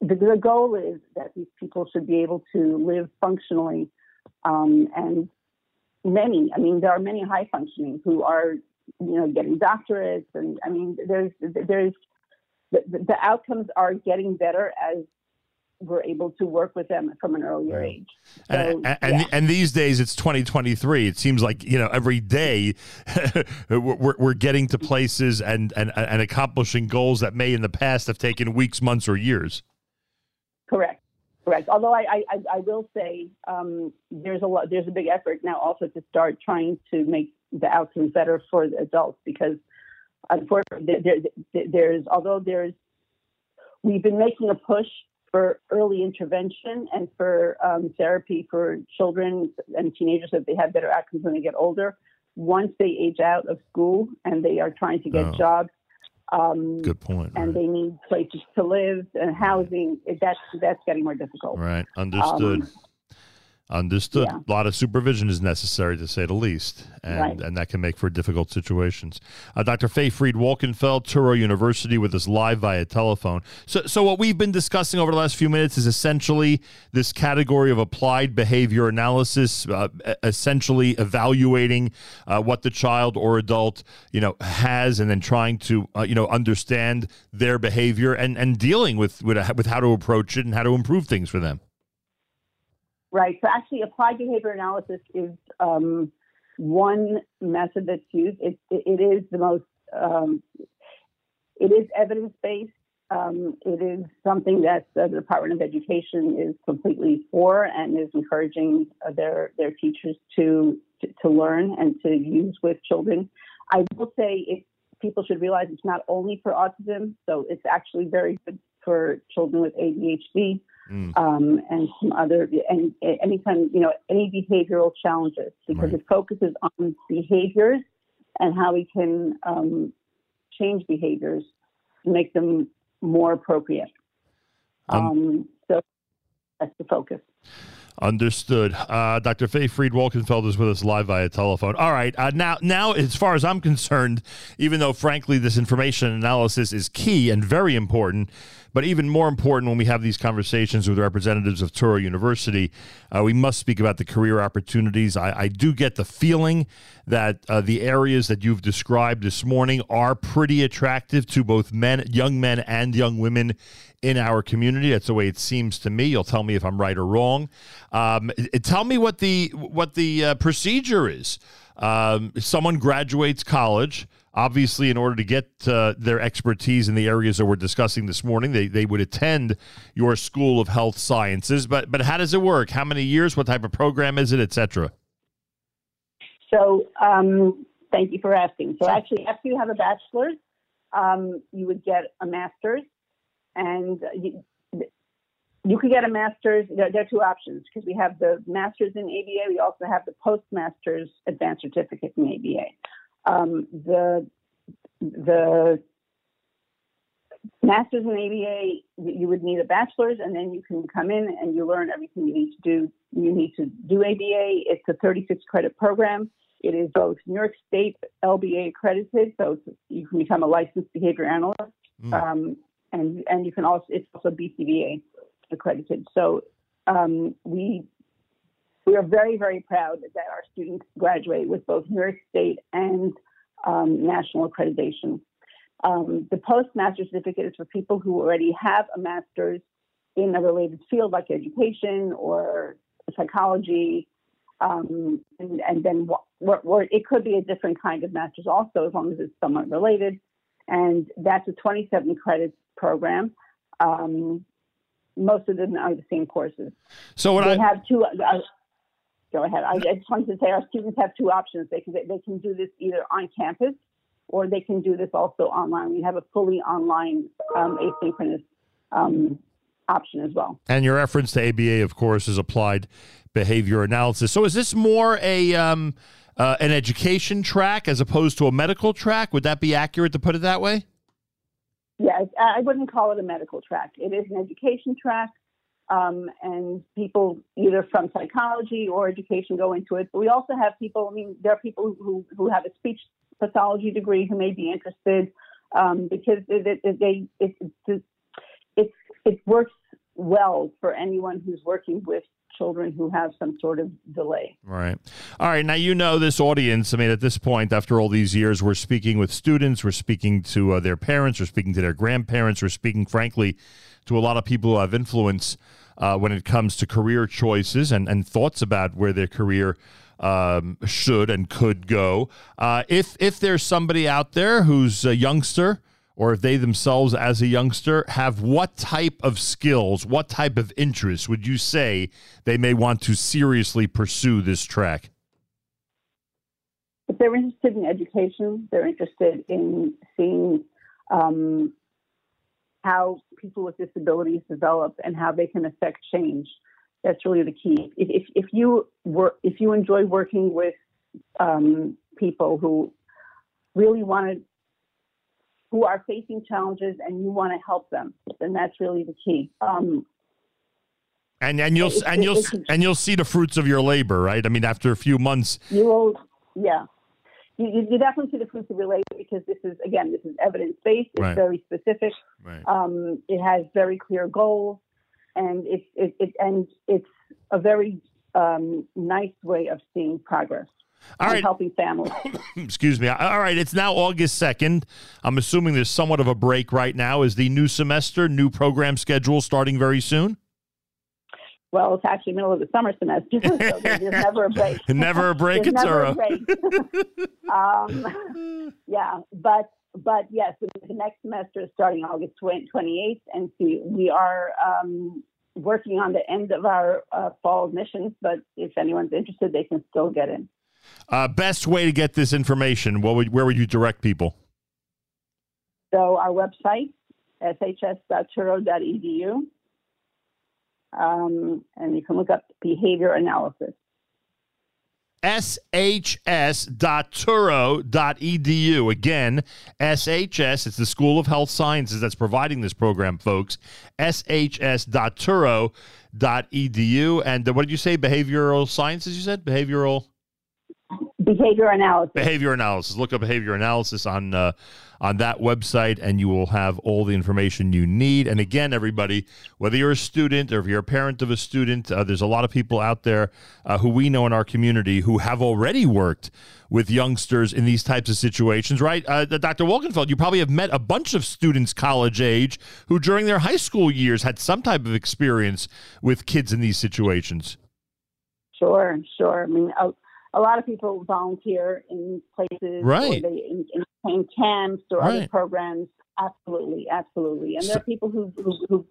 the, the goal is that these people should be able to live functionally um, and many i mean there are many high functioning who are you know getting doctorates and i mean there's there's the, the outcomes are getting better as we're able to work with them from an earlier age. And, and, and, and these days it's 2023. It seems like, you know, every day [laughs] we're, we're getting to places and, and, and accomplishing goals that may in the past have taken weeks, months, or years. Correct. Correct. Although I, I, I will say um, there's a lot, there's a big effort now also to start trying to make the outcomes better for the adults because unfortunately there, there, there's although there's we've been making a push for early intervention and for um, therapy for children and teenagers so that they have better outcomes when they get older. Once they age out of school and they are trying to get Oh. jobs, um, Good point. and they need places to live and housing, that's that's getting more difficult. Right. Understood. Um, Understood. yeah. A lot of supervision is necessary, to say the least, and Right. and that can make for difficult situations. Uh, Dr. Faye Fried Walkenfeld, Touro University, with us live via telephone. So, so what we've been discussing over the last few minutes is essentially this category of applied behavior analysis, uh, essentially evaluating uh, what the child or adult you know has, and then trying to uh, you know understand their behavior and and dealing with with with how to approach it and how to improve things for them. Right. So actually, applied behavior analysis is um, one method that's used. It, it, is the most. Um, it is evidence based. Um, it is something that the Department of Education is completely for and is encouraging their their teachers to, to to learn and to use with children. I will say it, people should realize it's not only for autism, so it's actually very good for children with ADHD Mm. um, and some other and any kind you know any behavioral challenges because it focuses on behaviors and how we can um, change behaviors to make them more appropriate. Um, so that's the focus. Understood. Uh, Dr. Faye Fried Wolkenfeld is with us live via telephone. All right. Uh, now, now, as far as I'm concerned, even though frankly this information analysis is key and very important, but even more important when we have these conversations with representatives of Touro University, uh, we must speak about the career opportunities. I, I do get the feeling that uh, the areas that you've described this morning are pretty attractive to both men, young men, and young women in our community. That's the way it seems to me. You'll tell me if I'm right or wrong. Um, tell me what the what the uh, procedure is. Um, someone graduates college. Obviously, in order to get uh, their expertise in the areas that we're discussing this morning, they, they would attend your School of Health Sciences. But but how does it work? How many years? What type of program is it, et cetera? So um, thank you for asking. So actually, after you have a bachelor's, um, you would get a master's, and you, you could get a master's. There, there are two options because we have the master's in ABA. We also have the postmaster's advanced certificate in ABA. Um, the the master's in ABA, you would need a bachelor's, and then you can come in and you learn everything you need to do. You need to do ABA. It's a 36 credit program. It is both New York State LBA accredited, so it's, you can become a licensed behavior analyst, um, and and you can also it's also BCBA accredited. So um, we we are very very proud that our students graduate with both New York State and um, national accreditation. Um, the postmaster certificate is for people who already have a master's in a related field like education or psychology, um, and, and then wh- wh- wh- it could be a different kind of master's also, as long as it's somewhat related. And that's a 27 credits program. Um, most of them are the same courses. So what they I- have two. Uh, go ahead. I, I just wanted to say our students have two options. They can they can do this either on campus or they can do this also online. We have a fully online um, asynchronous um, option as well. And your reference to ABA, of course, is applied behavior analysis. So is this more a um, uh, an education track as opposed to a medical track? Would that be accurate to put it that way? Yes, I I wouldn't call it a medical track. It is an education track, um, and people either from psychology or education go into it. But we also have people. I mean, there are people who who have a speech pathology degree who may be interested um, because it, it, they it, it, it works well for anyone who's working with children who have some sort of delay. Right. All right. Now, you know this audience. I mean, at this point, after all these years, we're speaking with students, we're speaking to uh, their parents, we're speaking to their grandparents, we're speaking, frankly, to a lot of people who have influence uh, when it comes to career choices and, and thoughts about where their career um, should and could go. Uh, if, if there's somebody out there who's a youngster, or if they themselves as a youngster have what type of skills, what type of interests would you say they may want to seriously pursue this track? If they're interested in education, they're interested in seeing um, how people with disabilities develop and how they can affect change. That's really the key. If, if, if you work, if you enjoy working with um, people who really want to, who are facing challenges, and you want to help them, then that's really the key. Um, And and you'll and you'll and you'll see the fruits of your labor, right? I mean, after a few months. You will, yeah. You, you, definitely see the fruits of labor because this is, again, this is evidence based. It's Right. very specific. Right. Um, it has very clear goals, and it's it, it and it's a very um, nice way of seeing progress. All right. helping families. [coughs] Excuse me. All right, it's now August 2nd. I'm assuming there's somewhat of a break right now. Is the new semester, new program schedule starting very soon? Well, it's actually middle of the summer semester, so there's, [laughs] never a break. [laughs] Never a break, There's never a break. [laughs] um, yeah, but but yes, the next semester is starting August 20, 28th, and see, we are um, working on the end of our uh, fall admissions. But if anyone's interested, they can still get in. Uh, best way to get this information, what would, where would you direct people? So our website, shs.touro.edu. Um, and you can look up behavior analysis. shs.touro.edu. Again, SHS, it's the School of Health Sciences that's providing this program, folks. shs.touro.edu. And uh, what did you say? Behavioral sciences, you said? Behavioral? Behavior analysis. Behavior analysis. Look up behavior analysis on uh, on that website, and you will have all the information you need. And again, everybody, whether you're a student or if you're a parent of a student, uh, there's a lot of people out there uh, who we know in our community who have already worked with youngsters in these types of situations, right? Uh, Dr. Wolkenfeld, you probably have met a bunch of students college age who during their high school years had some type of experience with kids in these situations. Sure, sure. I mean, a, a lot of people volunteer in places, Right. Or they in, in, camps or other programs. Absolutely, absolutely. And there are people who who who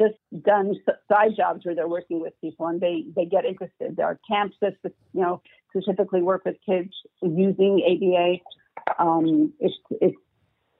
just done side jobs where they're working with people and they they get interested. There are camps that you know specifically work with kids using ABA. Um, it's it's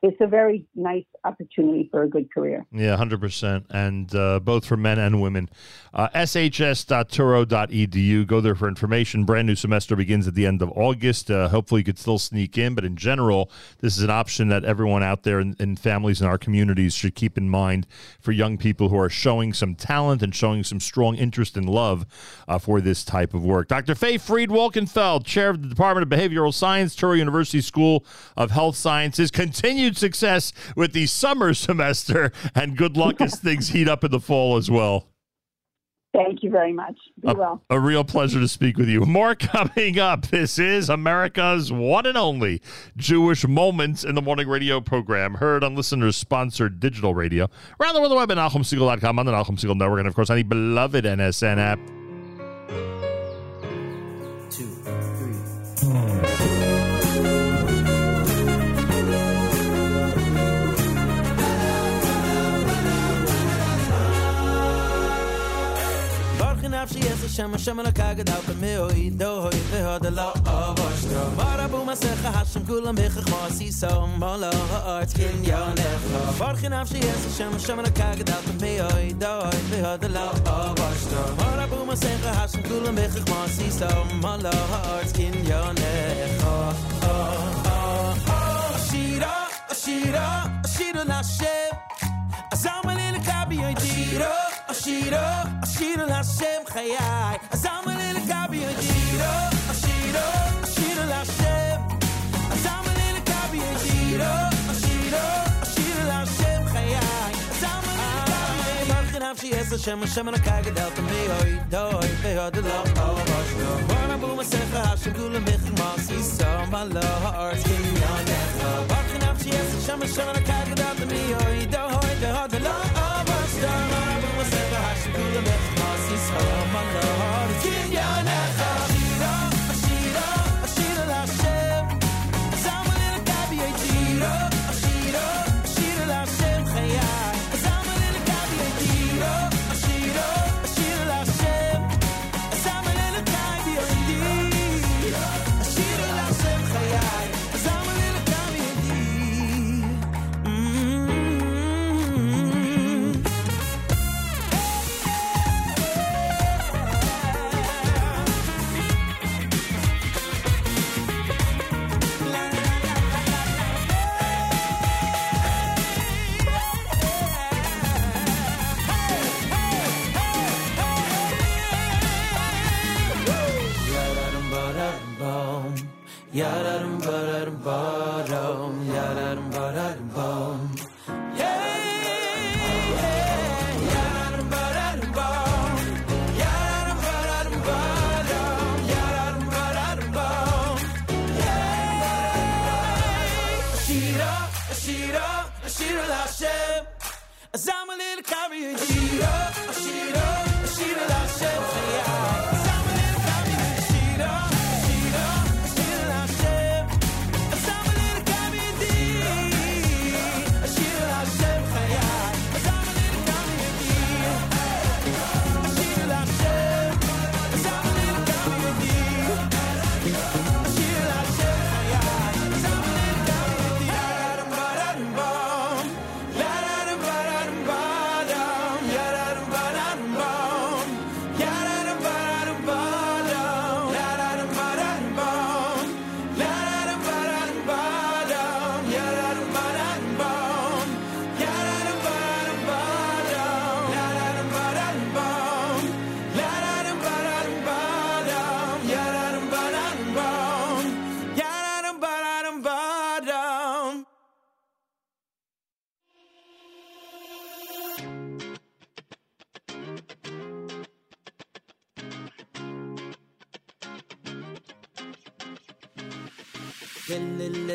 it's a very nice opportunity for a good career. Yeah, hundred percent, and uh, both for men and women. Uh, shs.touro.edu. Go there for information. Brand new semester begins at the end of August. Uh, hopefully, you could still sneak in, but in general, this is an option that everyone out there in families in our communities should keep in mind for young people who are showing some talent and showing some strong interest and love uh, for this type of work. Dr. Faye Fried Wolkenfeld, chair of the Department of Behavioral Science, Touro University School of Health Sciences. Continued success with the summer [laughs] semester, and good luck as things heat up in the fall as well. Thank you very much. Be well. A real pleasure to speak with you. More [laughs] coming up. This is America's one and only Jewish Moments in the Morning radio program, heard on listeners sponsored digital radio around the world, the web at NachumSegal.com, on the Nachum Segal Network, and of course on the beloved NSN app. Barch in afshi yes shem shem la kage da ke me oi do oi ve hod la avos do mar abu ma se khashim kulam be khasi so mal art kin yo ne Barch in afshi yes shem shem la kage da ke me oi do oi ve hod la avos Kirill Hashem Chayai. Azam Marchin Hafshi Esa Shem Hashem Ana Kai Gedel Kami oi Doi Beho De Lo Ovashno Mona Boom Asecha Hashem Gula Mich Masi So Malo Ha'art Kin Yonecha Marchin Hafshi Esa Shem Hashem Ana Kai Gedel Kami oi Doi Beho De Yadarum badarum badum.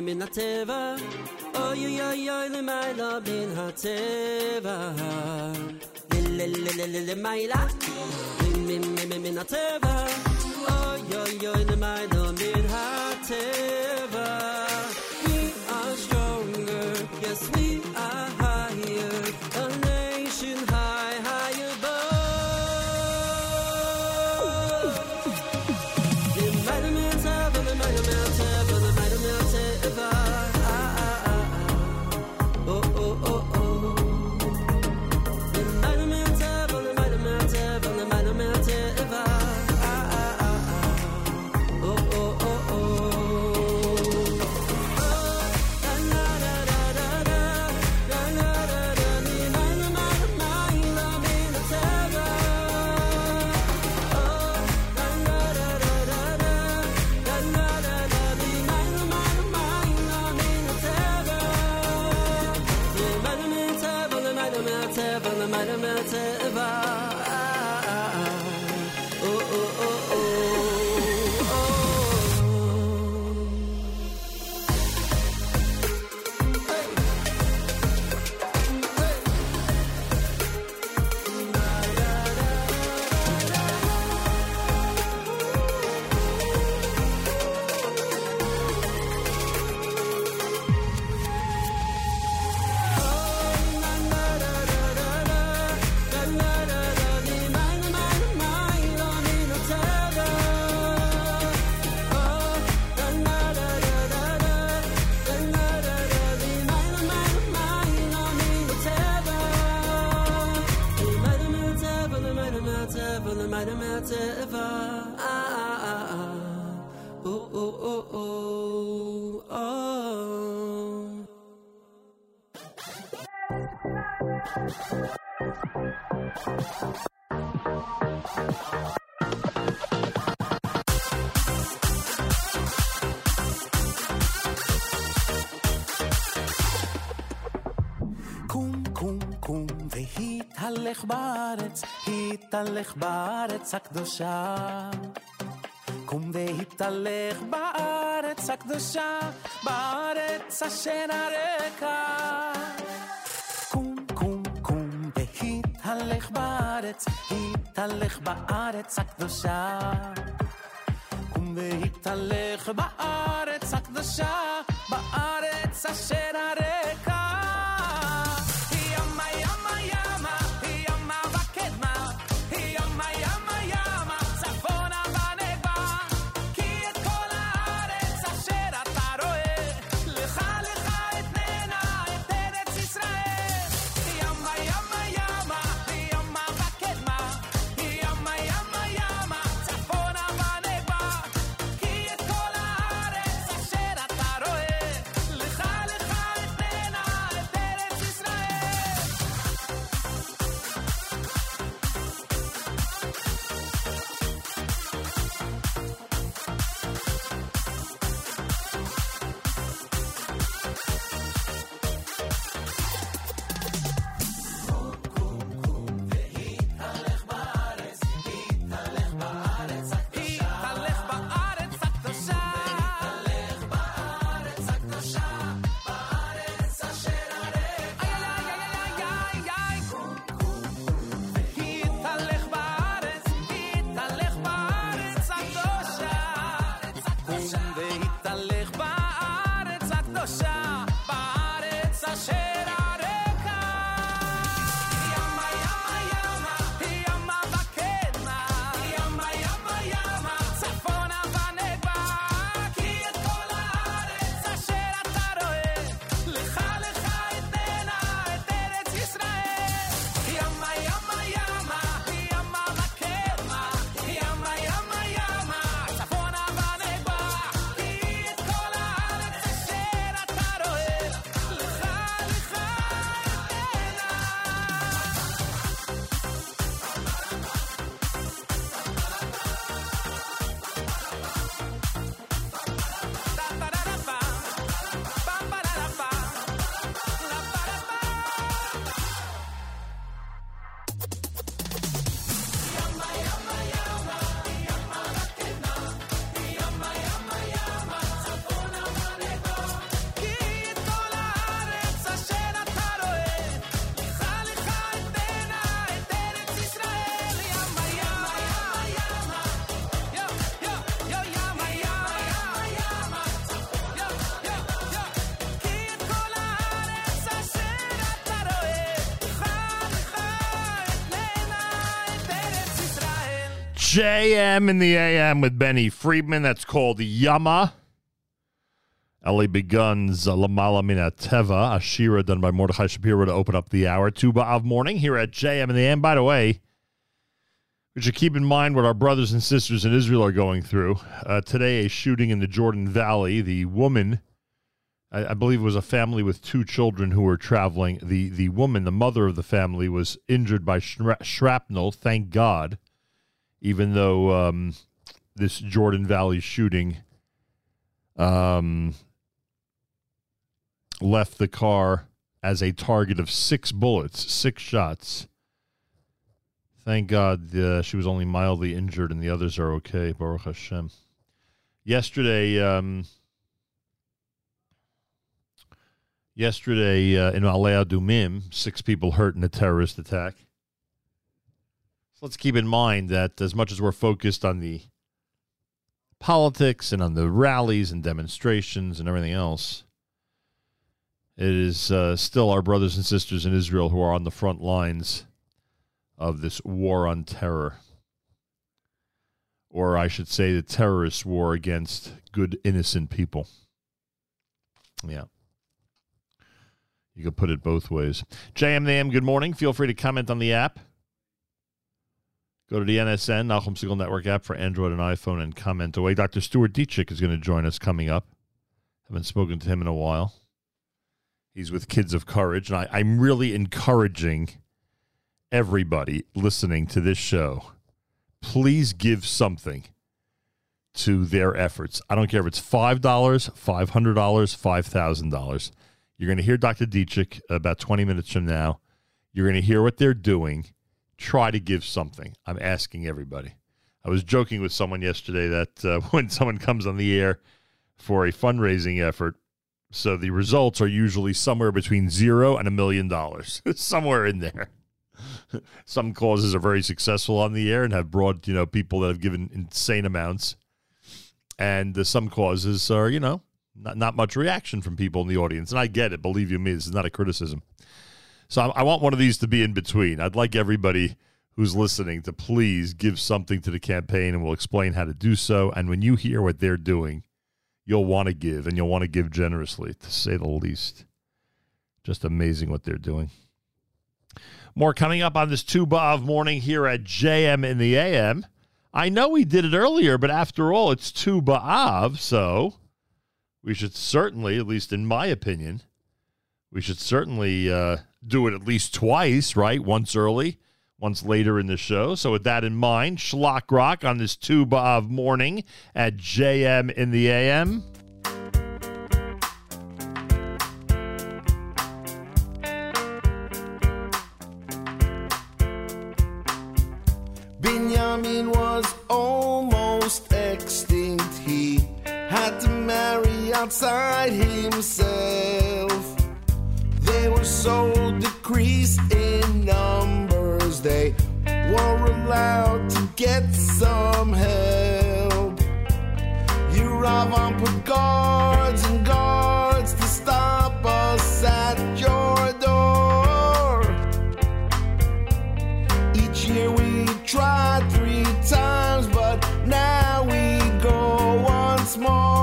מתעלמים מן הטבע אוי אוי אוי אוי למעלה מן הטבע למעלה מן הטבע אוי אוי אוי למעלה מן הטבע והתהלך בארץ הקדושה. קום והתהלך בארץ הקדושה, בארץ אשר הרקע. קום, קום, קום, והתהלך בארץ, התהלך בארץ הקדושה. קום והתהלך בארץ הקדושה, בארץ אשר הרקע. JM in the AM with Benny Friedman. That's called Yama. Eli Begun's uh, Lamala Mina Ashira, done by Mordechai Shapiro to open up the hour. Tu B'Av morning here at JM in the AM. By the way, we should keep in mind what our brothers and sisters in Israel are going through. Uh, today, a shooting in the Jordan Valley. The woman, I, I believe it was a family with two children who were traveling. The, the woman, the mother of the family, was injured by shra- shrapnel, thank God, even though um, this Jordan Valley shooting um, left the car as a target of six bullets, six shots. Thank God uh, she was only mildly injured and the others are okay. Baruch Hashem. Yesterday, um, yesterday uh, in Alea Dumim, six people hurt in a terrorist attack. So let's keep in mind that as much as we're focused on the politics and on the rallies and demonstrations and everything else, it is uh, still our brothers and sisters in Israel who are on the front lines of this war on terror. Or I should say, the terrorist war against good, innocent people. Yeah. You could put it both ways. JM in the AM, good morning. Feel free to comment on the app. Go to the NSN, Nachum Segal Network app for Android and iPhone and comment away. Dr. Stuart Ditchek is going to join us coming up. Haven't spoken to him in a while. He's with Kids of Courage, and I, I'm really encouraging everybody listening to this show. Please give something to their efforts. I don't care if it's $5, $500, $5,000. You're going to hear Dr. Ditchek about 20 minutes from now. You're going to hear what they're doing. Try to give something. I'm asking everybody. I was joking with someone yesterday that uh, [laughs] when someone comes on the air for a fundraising effort, so the results are usually somewhere between zero and a million dollars, [laughs] somewhere in there. [laughs] Some causes are very successful on the air and have brought you know people that have given insane amounts, and uh, some causes are you know not not much reaction from people in the audience. And I get it. Believe you me, this is not a criticism. So I, I want one of these to be in between. I'd like everybody who's listening to please give something to the campaign, and we'll explain how to do so. And when you hear what they're doing you'll want to give and you'll want to give generously, to say the least. Just amazing what they're doing. More coming up on this Tu B'Av morning here at JM in the AM. I know we did it earlier, but after all, it's Tu B'Av, so we should certainly, at least in my opinion, we should certainly uh, do it at least twice, right? Once early, once later in the show. So, with that in mind, Shlock Rock on this Tu B'Av morning at JM in the AM. Benjamin was almost extinct. He had to marry outside himself. They so decreased in numbers, they were allowed to get some help. Yeravam put guards and guards to stop us at your door. Each year we tried three times, but now we go once more.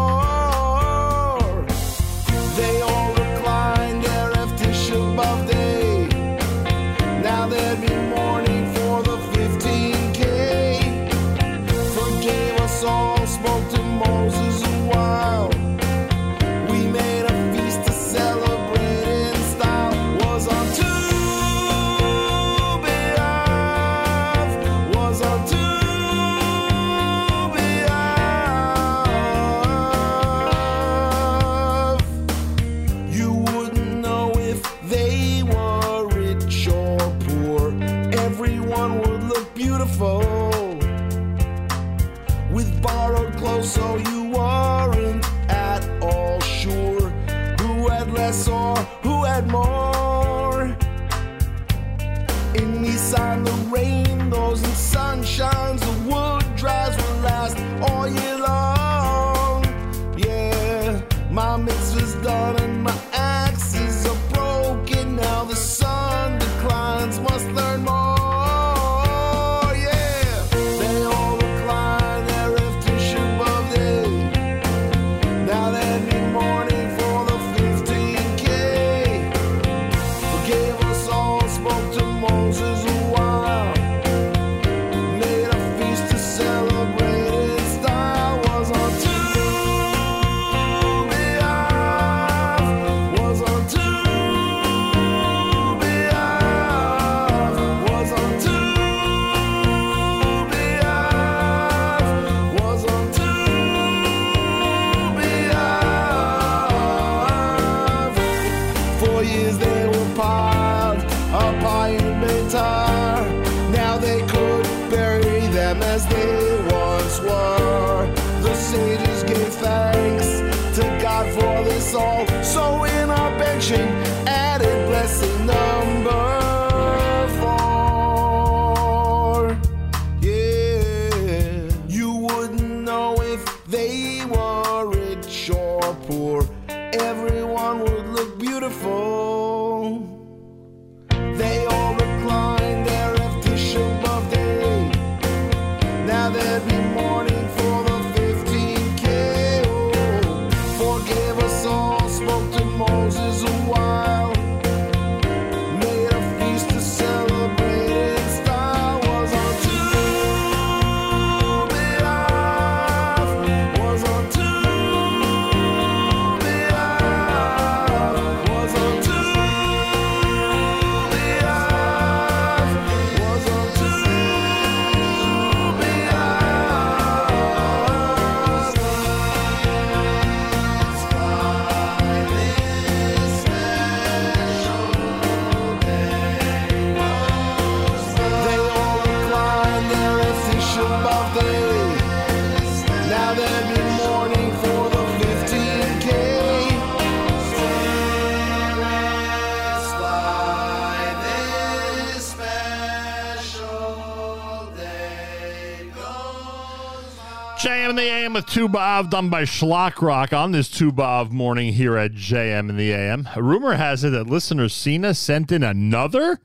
In the Tu B'Av done by Shlock Rock on this Tu B'Av morning here at JM in the AM. A rumor has it that listener Cena sent in another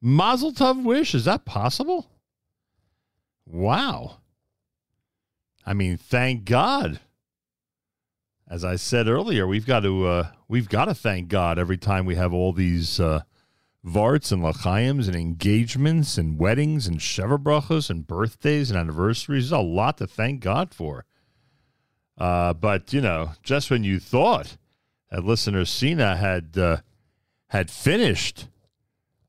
Mazel Tov wish. Is that possible? Wow. I mean, thank God. As I said earlier, we've got to uh, we've got to thank God every time we have all these uh, vorts and lachaims and engagements and weddings and shevabrachos and birthdays and anniversaries. There's a lot to thank God for. Uh, but you know, just when you thought that listener Cena had uh, had finished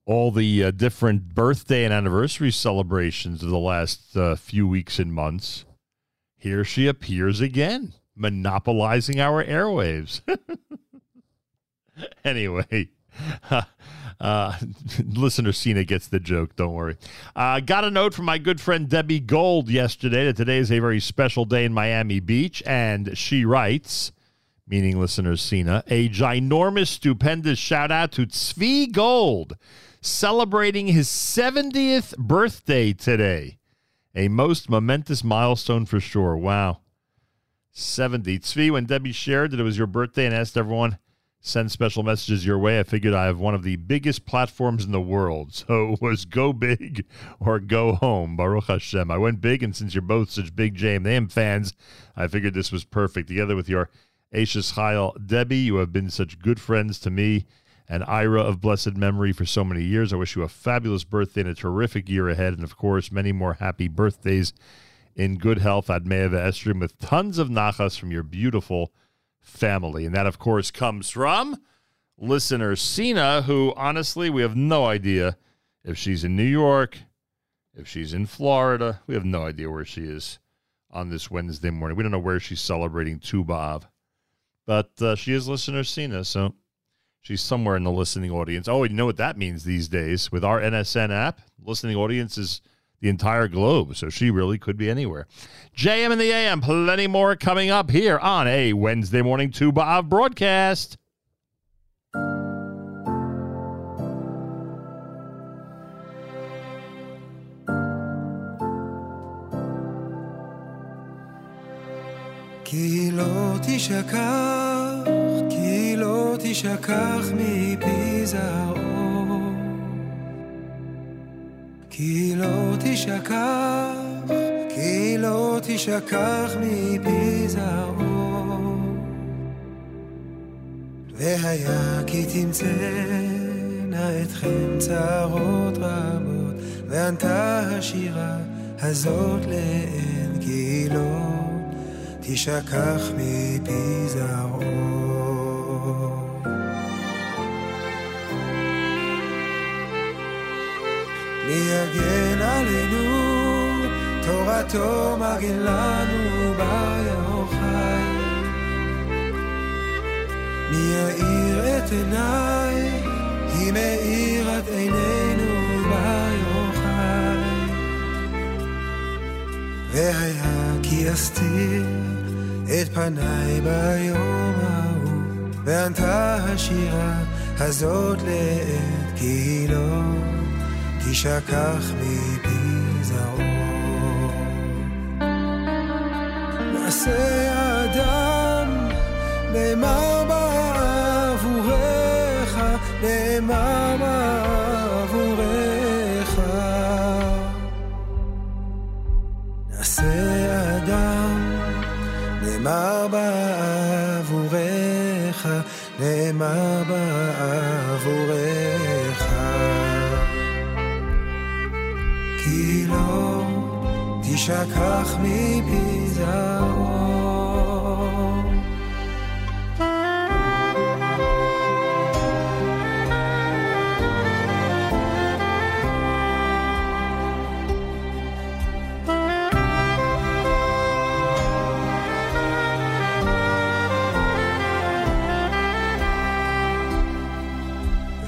all the uh, different birthday and anniversary celebrations of the last uh, few weeks and months, here she appears again, monopolizing our airwaves. [laughs] anyway, [laughs] uh, [laughs] listener Cena gets the joke. Don't worry. Uh, got a note from my good friend Debbie Gold yesterday that today is a very special day in Miami Beach, and she writes, meaning listener Cena, a ginormous, stupendous shout out to Tzvi Gold celebrating his 70th birthday today. A most momentous milestone for sure. Wow. 70. Tzvi, when Debbie shared that it was your birthday and asked everyone send special messages your way, I figured I have one of the biggest platforms in the world. [laughs] So it was go big or go home. Baruch Hashem. I went big, and since you're both such big JMM fans, I figured this was perfect. Together with your Eishes Chayil, Debbie, you have been such good friends to me and Ira of blessed memory for so many years. I wish you a fabulous birthday and a terrific year ahead, and of course, many more happy birthdays in good health at Me'ah V'esrim with tons of nachas from your beautiful family. And that, of course, comes from listener Cena, who honestly, we have no idea if she's in New York, if she's in Florida. We have no idea where she is on this Wednesday morning. We don't know where she's celebrating Tu B'Av. But uh, she is listener Cena, so she's somewhere in the listening audience. Oh, you know what that means these days with our NSN app? Listening audience is the entire globe, so she really could be anywhere. JM and the AM, plenty more coming up here on a Wednesday morning Tu B'Av broadcast. כי לא תשכח, כי לא תשכח מפי זרעו. כי לא תשכח, כי לא תשכח מפי זרעו. והיה כי תמצאנה אתכם צרות רבות, וענתה השירה הזאת לאל כי לא תשכח מפי זרעו. מי יגן עלינו, תורתו מגן לנו ביוחאי. מי יאיר את עיניי, היא מאירת עינינו ביוחאי. והיה כי אסתיר את פניי ביום ההוא, וענתה השירה הזאת לעת כי לא תשכח מפי זרעו. נעשה אדם, נאמר בעבורך, נאמר בעבורך. נעשה אדם, נאמר בעבורך, נאמר בעבורך. כי לא תשכח מפי זרעו.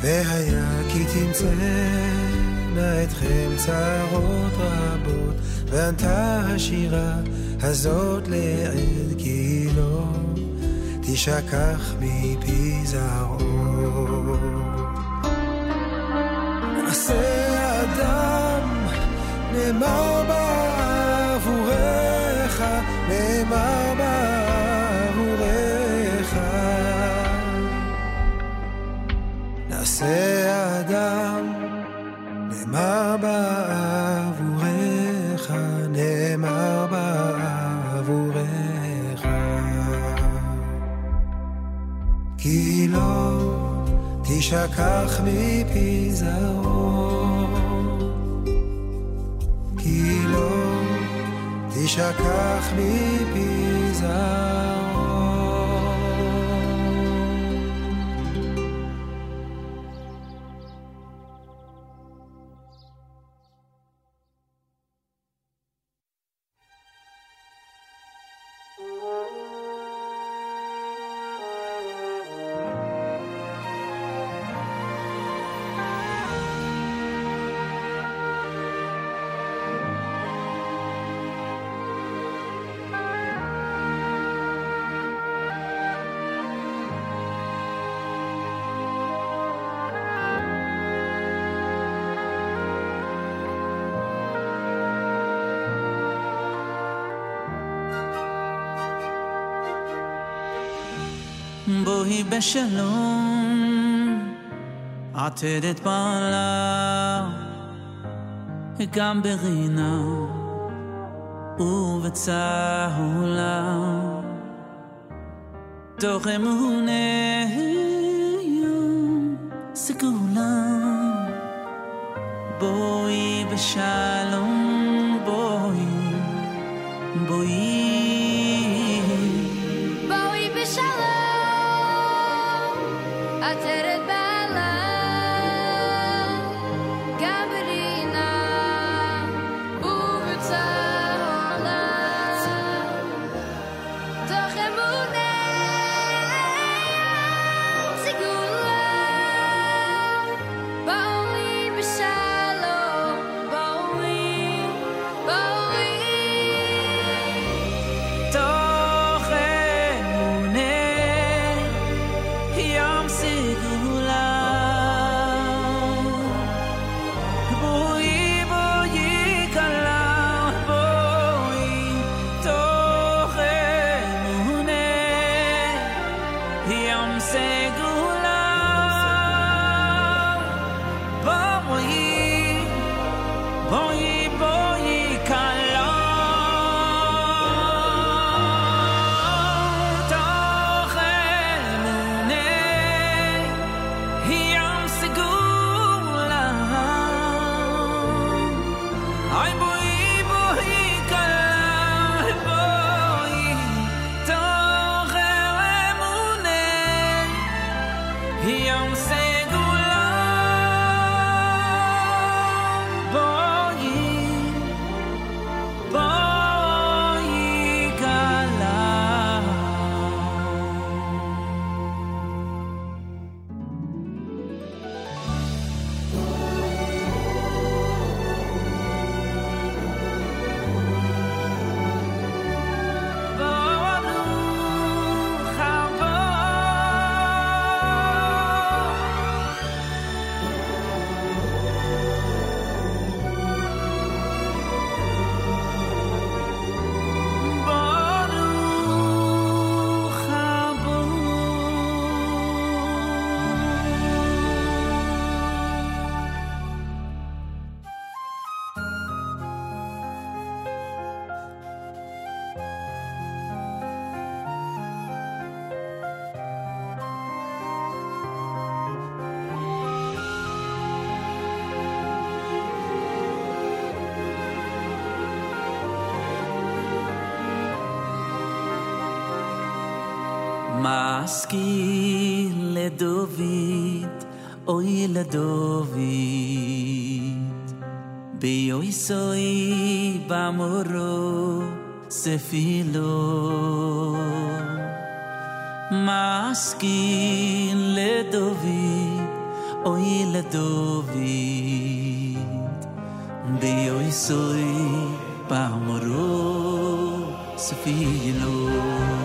והיה כי תמצאנה אתכם צרות רבות, וענתה השירה הזאת לעד כי לא תשכח מפי זרעו. נעשה אדם, נאמר בעבורך, נאמר בעבורך. נעשה אדם, נאמר בעבורך, נאמר בעבורך. כי לא תשכח מפי כי לא תשכח מפי זרעו. בשלום, עתידת בעלה, גם ברינה ובצהולה, תוך אמונה סגולה, בואי בשלום, בואי, בואי. בואי maskin le dovid oy le dovid de oy soy pa moro sfilo so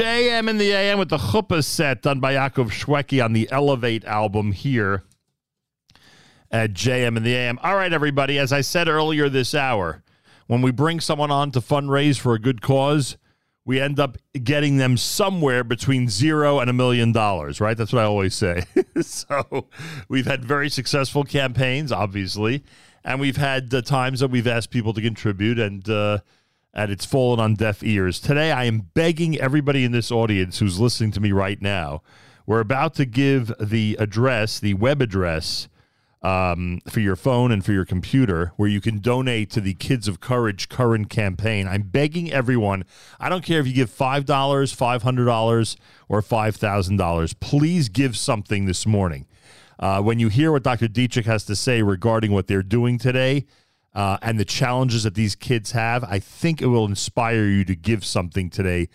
JM in the AM with the Chuppah set done by Yaakov Shweki on the Elevate album here at JM in the AM. All right, everybody, as I said earlier this hour, when we bring someone on to fundraise for a good cause, we end up getting them somewhere between zero and a million dollars, right? That's what I always say. [laughs] so we've had very successful campaigns, obviously, and we've had uh, times that we've asked people to contribute, and uh, and it's fallen on deaf ears. Today, I am begging everybody in this audience who's listening to me right now. We're about to give the address, the web address, um, for your phone and for your computer, where you can donate to the Kids of Courage current campaign. I'm begging everyone. I don't care if you give five dollars, five hundred dollars, or five thousand dollars. Please give something this morning. Uh, when you hear what Dr. Ditchek has to say regarding what they're doing today uh, and the challenges that these kids have, I think it will inspire you to give something today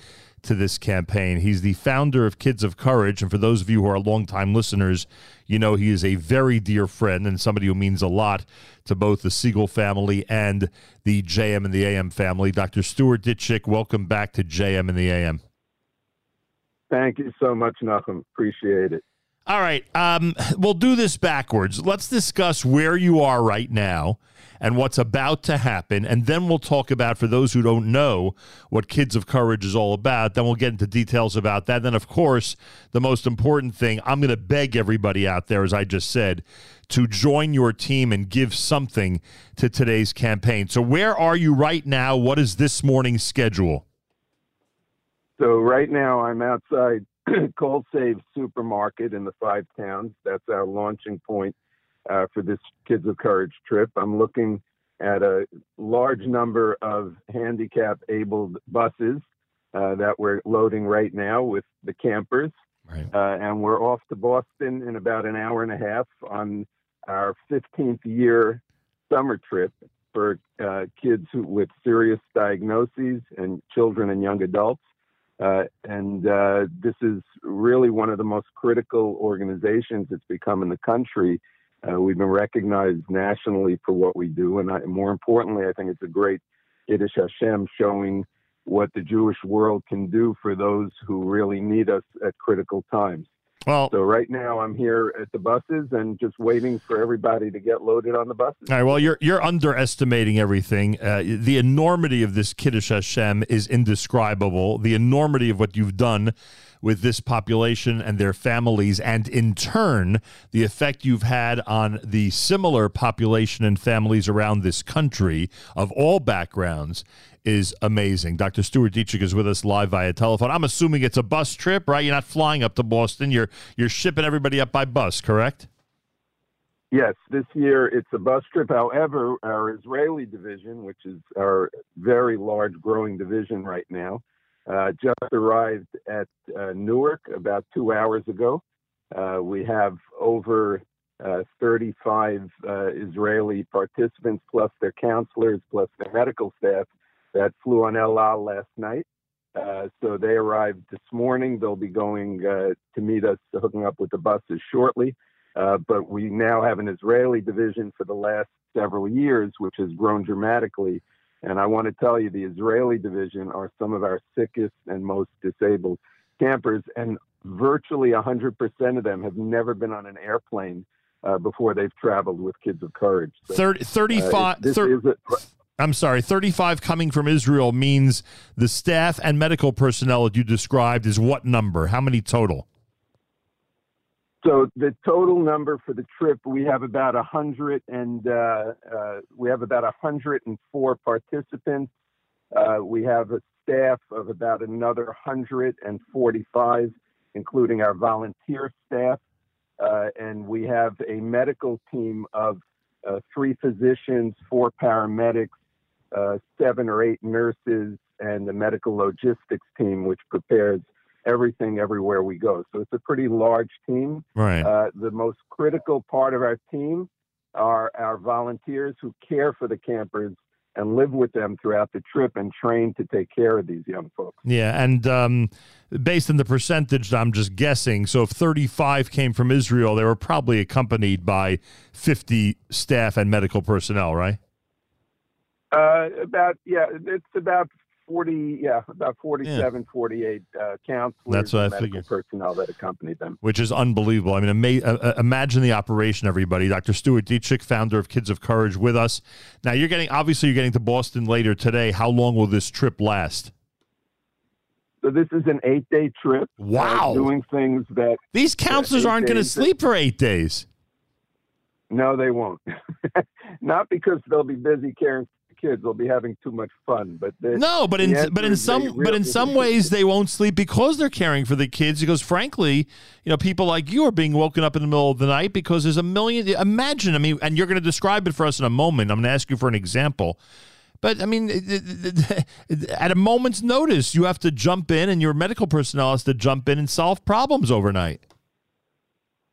to this campaign. He's the founder of Kids of Courage. And for those of you who are longtime listeners, you know he is a very dear friend and somebody who means a lot to both the Segal family and the JM in the AM family. Dr. Stuart Ditchek, welcome back to JM in the AM. Thank you so much, Nachum. Appreciate it. All right. Um, we'll do this backwards. Let's discuss where you are right now and what's about to happen. And then we'll talk about, for those who don't know, what Kids of Courage is all about. Then we'll get into details about that. Then, of course, the most important thing I'm going to beg everybody out there, as I just said, to join your team and give something to today's campaign. So, where are you right now? What is this morning's schedule? So right now I'm outside [clears throat] Cold Save Supermarket in the Five Towns. That's our launching point uh, for this Kids of Courage trip. I'm looking at a large number of handicap abled buses uh, that we're loading right now with the campers. Uh, and we're off to Boston in about an hour and a half on our 15th year summer trip for uh, kids who, with serious diagnoses and children and young adults. Uh, and uh, this is really one of the most critical organizations that's become in the country. Uh, we've been recognized nationally for what we do, and I, more importantly, I think it's a great Kiddush Hashem showing what the Jewish world can do for those who really need us at critical times. Well, so right now I'm here at the buses and just waiting for everybody to get loaded on the buses. All right. Well, you're you're underestimating everything. Uh, the enormity of this Kiddush Hashem is indescribable. The enormity of what you've done with this population and their families, and in turn, the effect you've had on the similar population and families around this country of all backgrounds is amazing. Dr. Stuart Ditchek is with us live via telephone. I'm assuming it's a bus trip, right? You're not flying up to Boston. You're you're shipping everybody up by bus, correct? Yes, this year it's a bus trip. However, our Israeli division, which is our very large growing division right now, uh, just arrived at uh, Newark about two hours ago. Uh, we have over uh, 35 uh, Israeli participants, plus their counselors, plus their medical staff that flew on El Al last night. Uh, so they arrived this morning. They'll be going to meet us, hooking up with the buses shortly. But we now have an Israeli division for the last several years, which has grown dramatically. And I want to tell you, the Israeli division are some of our sickest and most disabled campers, and virtually 100% of them have never been on an airplane uh, before they've traveled with Kids of Courage. So, Thirty- uh, 35 it- this thir- is a- I'm sorry, 35 coming from Israel means the staff and medical personnel that you described is what number? How many total? So the total number for the trip, we have about a hundred and uh, uh, we have about hundred and four participants. Uh, we have a staff of about another hundred and forty-five, including our volunteer staff, uh, and we have a medical team of uh, three physicians, four paramedics, uh, seven or eight nurses, and the medical logistics team, which prepares everything everywhere we go. So it's a pretty large team. Right. Uh, the most critical part of our team are our volunteers who care for the campers and live with them throughout the trip and train to take care of these young folks. Yeah, and um, based on the percentage, I'm just guessing. So if 35 came from Israel, they were probably accompanied by 50 staff and medical personnel, right? Uh, about yeah, it's about forty yeah, about 47, 48 uh, counselors That's what and I medical figured. personnel that accompanied them. Which is unbelievable. I mean, ama- uh, uh, imagine the operation, everybody. Dr. Stuart Ditchek, founder of Kids of Courage, with us. Now, you're getting, obviously, you're getting to Boston later today. How long will this trip last? So this is an eight day trip. uh, Wow. doing things that These counselors aren't going to sleep for eight days. No, they won't. [laughs] Not because they'll be busy caring kids. They'll be having too much fun. But the- No, but in but in some but in some ways they won't sleep because they're caring for the kids. Because frankly, you know, people like you are being woken up in the middle of the night because there's a million. Imagine, I mean, and you're going to describe it for us in a moment. I'm going to ask you for an example. But I mean, at a moment's notice, you have to jump in, and your medical personnel has to jump in and solve problems overnight.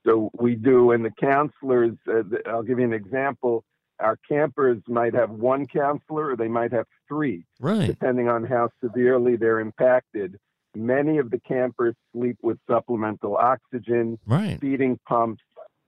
So we do, and the counselors. Uh, I'll give you an example. Our campers might have one counselor, or they might have three, Right. depending on how severely they're impacted. Many of the campers sleep with supplemental oxygen, Right. feeding pumps.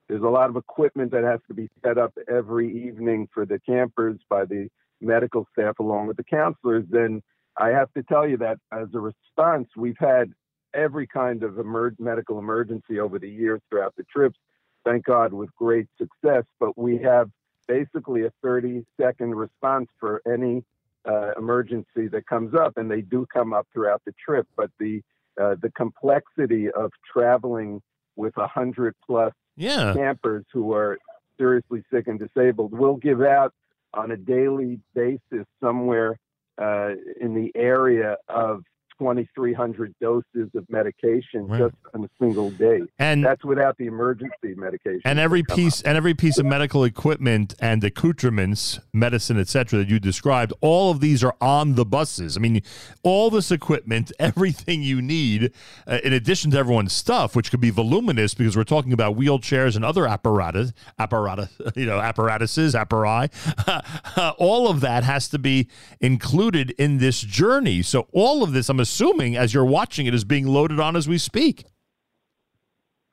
There's a lot of equipment that has to be set up every evening for the campers by the medical staff along with the counselors. Then I have to tell you that as a response, we've had every kind of emer- medical emergency over the years throughout the trips. Thank God, with great success. But we have basically a 30 second response for any uh, emergency that comes up, and they do come up throughout the trip. But the uh, the complexity of traveling with a hundred plus Yeah. campers who are seriously sick and disabled will give out on a daily basis somewhere uh, in the area of 2,300 doses of medication Right. just in a single day. And- that's without the emergency medication. and every piece and every piece of medical equipment and accoutrements medicine etc that you described all of these are on the buses i mean all this equipment [laughs] everything you need uh, in addition to everyone's stuff which could be voluminous because we're talking about wheelchairs and other apparatus apparatus [laughs] you know apparatuses appari [laughs] all of that has to be included in this journey so all of this i'm assuming as you're watching it is being loaded on as we speak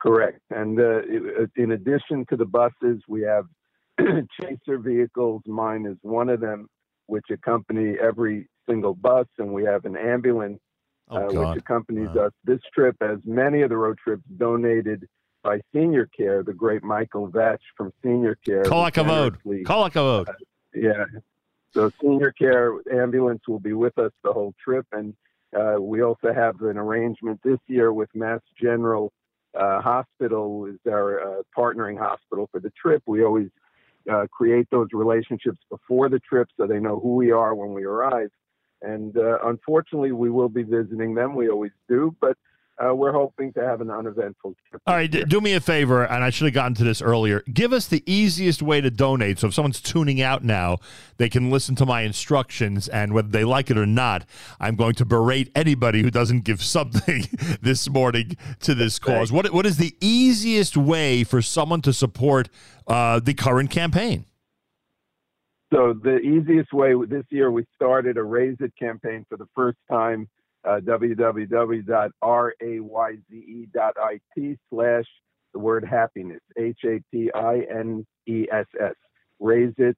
Correct. And uh, in addition to the buses, we have [clears throat] chaser vehicles. Mine is one of them, which accompany every single bus, and we have an ambulance Oh, uh, which accompanies us. This trip, as many of the road trips, donated by Senior Care, the great Michael Vetch from Senior Care. Kol who hakavod. generously- Kol hakavod. yeah. So Senior Care ambulance will be with us the whole trip, and uh, we also have an arrangement this year with Mass General uh, Hospital, is our uh, partnering hospital for the trip. We always uh, create those relationships before the trip, so they know who we are when we arrive. And uh, unfortunately, we will be visiting them. We always do, but uh, we're hoping to have an uneventful trip. All right, d- do me a favor, and I should have gotten to this earlier. Give us the easiest way to donate. So if someone's tuning out now, they can listen to my instructions, and whether they like it or not, I'm going to berate anybody who doesn't give something [laughs] this morning to this cause. What what is the easiest way for someone to support uh, the current campaign? So the easiest way this year we started a Raise It campaign for the first time. Uh, www.rayze.it slash the word happiness H A P I N E S S. Raise it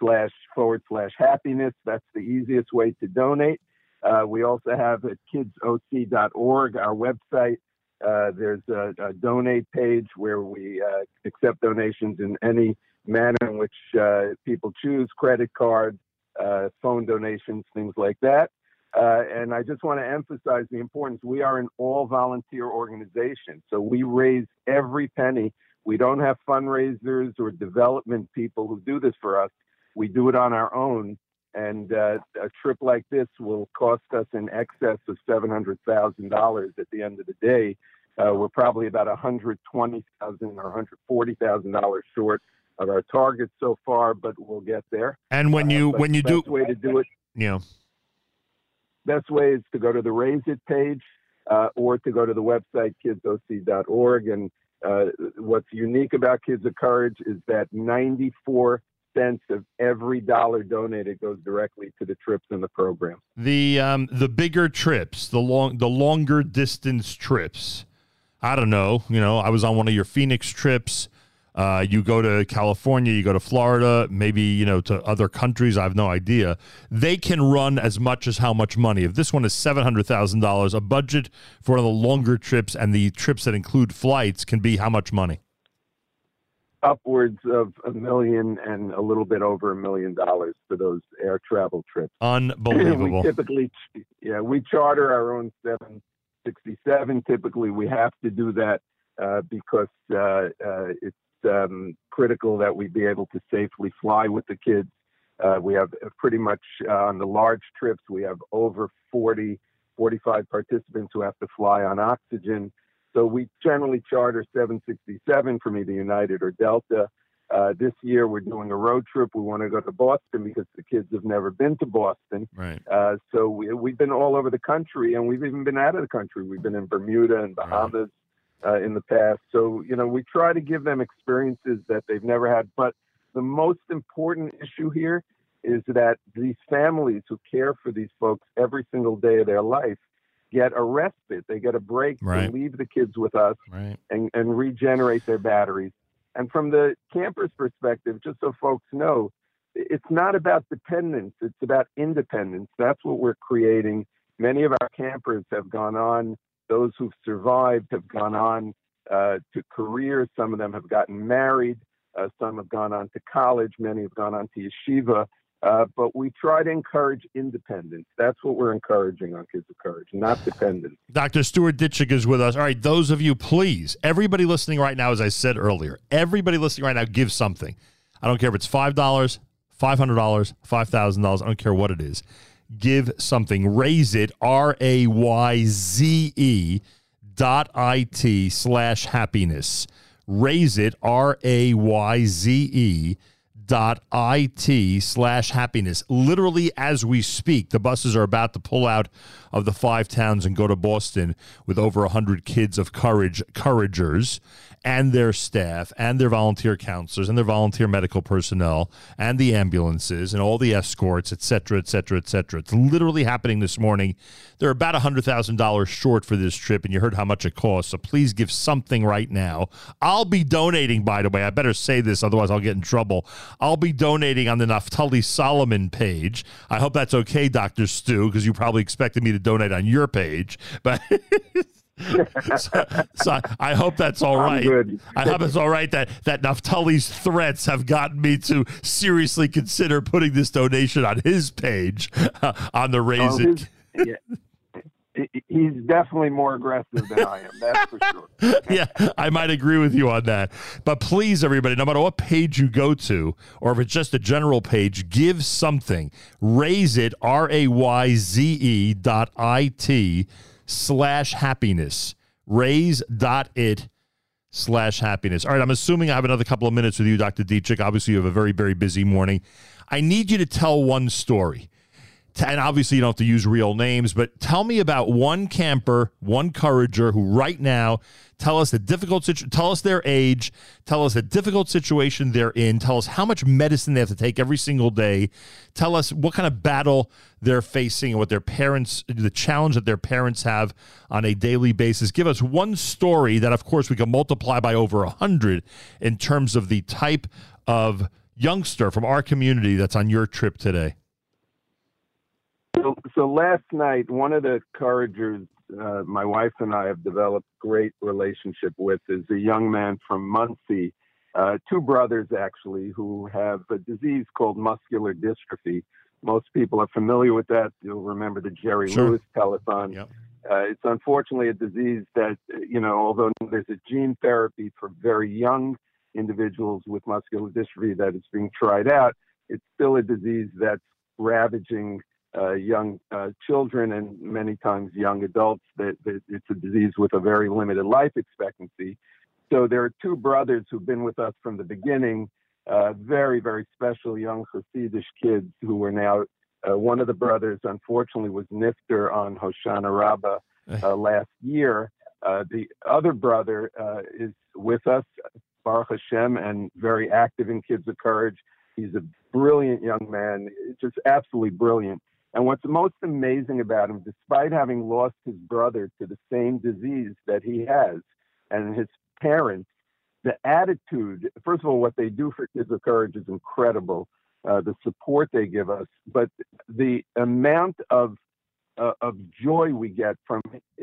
slash forward slash happiness. That's the easiest way to donate. Uh, we also have at kidsoc.org, our website. Uh, there's a, a donate page where we uh, accept donations in any manner in which uh, people choose credit card, uh, phone donations, things like that. Uh, and I just want to emphasize the importance. We are an all volunteer organization, so we raise every penny. We don't have fundraisers or development people who do this for us. We do it on our own. And uh, a trip like this will cost us in excess of $700,000 at the end of the day. Uh, we're probably about 120,000 or $140,000 short of our target so far, but we'll get there. And when you Uh, when you do, way to do it you know, best way is to go to the Raise It page uh, or to go to the website kidsoc.org. And uh, what's unique about Kids of Courage is that 94 cents of every dollar donated goes directly to the trips in the program. the um, the bigger trips, the long the longer distance trips. I don't know. You know, I was on one of your Phoenix trips. Uh, you go to California, you go to Florida, maybe you know to other countries. I have no idea. They can run as much as how much money. If this one is seven hundred thousand dollars, a budget for one of the longer trips and the trips that include flights can be how much money? Upwards of a million and a little bit over a million dollars for those air travel trips. [clears throat] Unbelievable. we typically, yeah, we charter our own 767. Typically, we have to do that uh, because uh, uh, it's um, critical that we be able to safely fly with the kids. Uh, we have uh, pretty much uh, on the large trips, we have over 40, 45 participants who have to fly on oxygen. So we generally charter 767 from either United or Delta. Uh, this year we're doing a road trip. We want to go to Boston because the kids have never been to Boston. Right. Uh, so we, we've been all over the country, and we've even been out of the country. We've been in Bermuda and Bahamas uh, in the past. So you know, we try to give them experiences that they've never had. But the most important issue here is that these families who care for these folks every single day of their life get a respite. They get a break Right. to leave the kids with us Right. and, and regenerate their batteries. And from the camper's perspective, just so folks know, it's not about dependence, it's about independence. That's what we're creating. Many of our campers have gone on, those who've survived have gone on uh, to careers. Some of them have gotten married, uh, some have gone on to college, many have gone on to yeshiva. Uh, but we try to encourage independence. That's what we're encouraging on Kids of Courage, not dependence. Dr. Stuart Ditchek is with us. All right, those of you, please, everybody listening right now, as I said earlier, everybody listening right now, give something. I don't care if it's $5, $500, $5,000. I don't care what it is. Give something. Raise it, R A Y Z E dot I T slash happiness. Raise it, R A Y Z E dot it slash happiness. Literally as we speak the buses are about to pull out of the five towns and go to boston with over 100 kids of courage couragers and their staff and their volunteer counselors and their volunteer medical personnel and the ambulances and all the escorts et cetera et cetera et cetera. It's literally happening this morning. They're about $100000 short for this trip and you heard how much it costs so please give something right now. I'll be donating by the way. I better say this otherwise i'll get in trouble I'll be donating on the Naftali Solomon page. I hope that's okay, Dr. Stu, because you probably expected me to donate on your page. But [laughs] so, so I hope that's all right. I'm right. good. I hope it's all right that, that Naftali's threats have gotten me to seriously consider putting this donation on his page uh, on the Oh, his- yeah. He- He's definitely more aggressive than I am. That's for sure. [laughs] yeah, I might agree with you on that. But please, everybody, no matter what page you go to, or if it's just a general page, give something. Raise it, R A Y Z E dot I T slash happiness. Raise dot it slash happiness. All right, I'm assuming I have another couple of minutes with you, Dr. Ditchek. Obviously, you have a very, very busy morning. I need you to tell one story and obviously you don't have to use real names, but tell me about one camper, one courager who right now tell us the difficult situ- tell us their age, tell us the difficult situation they're in, tell us how much medicine they have to take every single day, tell us what kind of battle they're facing and what their parents the challenge that their parents have on a daily basis. Give us one story that of course we can multiply by over a 100 in terms of the type of youngster from our community that's on your trip today. So, so last night, one of the encouragers uh, my wife and I have developed great relationship with is a young man from Monsey, uh, two brothers actually, who have a disease called muscular dystrophy. Most people are familiar with that. You'll remember the Jerry Sure. Lewis telethon. Uh, it's unfortunately a disease that, you know, although there's a gene therapy for very young individuals with muscular dystrophy that is being tried out, it's still a disease that's ravaging uh, young uh, children and many times young adults. That, that it's a disease with a very limited life expectancy. So there are two brothers who've been with us from the beginning. Uh, very, very special young Hasidish kids who are now. Uh, one of the brothers, unfortunately, was Nifter on Hoshana Rabbah uh, last year. Uh, the other brother uh, is with us, Baruch Hashem, and very active in Kids of Courage. He's a brilliant young man, just absolutely brilliant. And what's most amazing about him, despite having lost his brother to the same disease that he has, and his parents, the attitude, first of all, what they do for Kids of Courage is incredible. Uh, the support they give us, but the amount of uh, of joy we get from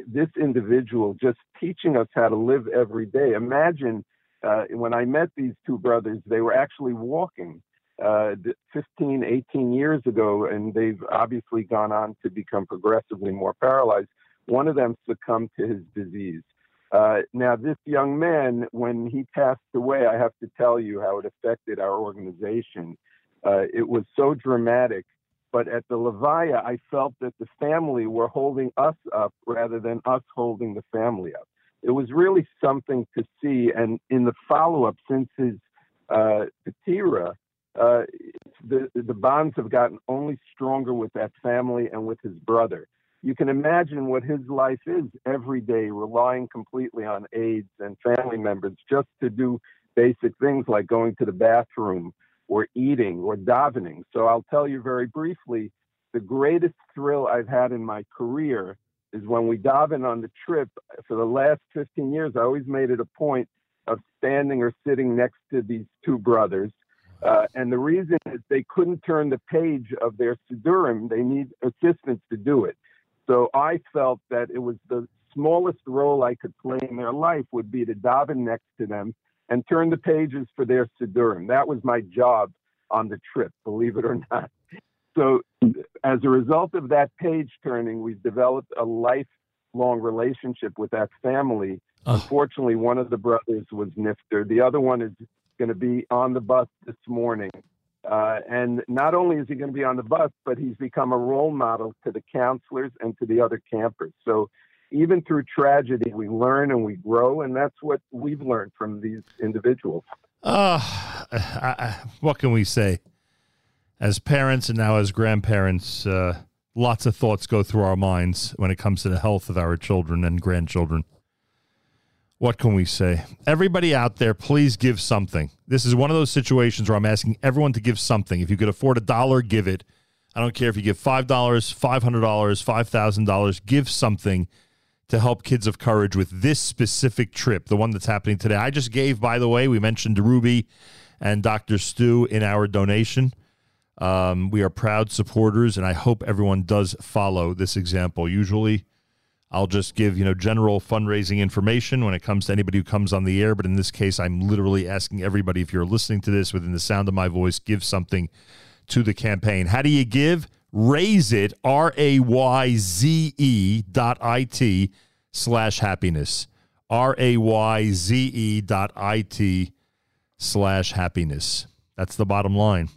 this individual just teaching us how to live every day. Imagine uh, when I met these two brothers, they were actually walking uh, 15, 18 years ago, and they've obviously gone on to become progressively more paralyzed. One of them succumbed to his disease. Uh, now, this young man, when he passed away, I have to tell you how it affected our organization. Uh, it was so dramatic, but at the Levaya, I felt that the family were holding us up rather than us holding the family up. It was really something to see. And in the follow up, since his uh, uh, the, the bonds have gotten only stronger with that family and with his brother. You can imagine what his life is every day, relying completely on aides and family members just to do basic things like going to the bathroom or eating or davening. So I'll tell you very briefly the greatest thrill I've had in my career is when we daven on the trip. For the last 15 years, I always made it a point of standing or sitting next to these two brothers. Uh, and the reason is they couldn't turn the page of their Sidurim. They need assistance to do it. So I felt that it was the smallest role I could play in their life would be to daven next to them and turn the pages for their Sidurim. That was my job on the trip, believe it or not. So as a result of that page turning, we've developed a lifelong relationship with that family. Unfortunately, one of the brothers was Nifter. The other one is going to be on the bus this morning. Uh, and not only is he going to be on the bus, but he's become a role model to the counselors and to the other campers. So even through tragedy, we learn and we grow, and that's what we've learned from these individuals. Uh, I, I, what can we say? As parents and now as grandparents, uh, lots of thoughts go through our minds when it comes to the health of our children and grandchildren. What can we say? Everybody out there, please give something. This is one of those situations where I'm asking everyone to give something. If you could afford a dollar, give it. I don't care if you give $5, $500, $5,000, give something to help Kids of Courage with this specific trip, the one that's happening today. I just gave, by the way, we mentioned Ruby and Dr. Stu in our donation. Um, we are proud supporters, and I hope everyone does follow this example. Usually, I'll just give you know general fundraising information when it comes to anybody who comes on the air, but in this case, I'm literally asking everybody if you're listening to this within the sound of my voice, give something to the campaign. How do you give? Raise it, R A Y Z E dot I T slash happiness. R A Y Z E dot I T slash happiness. That's the bottom line.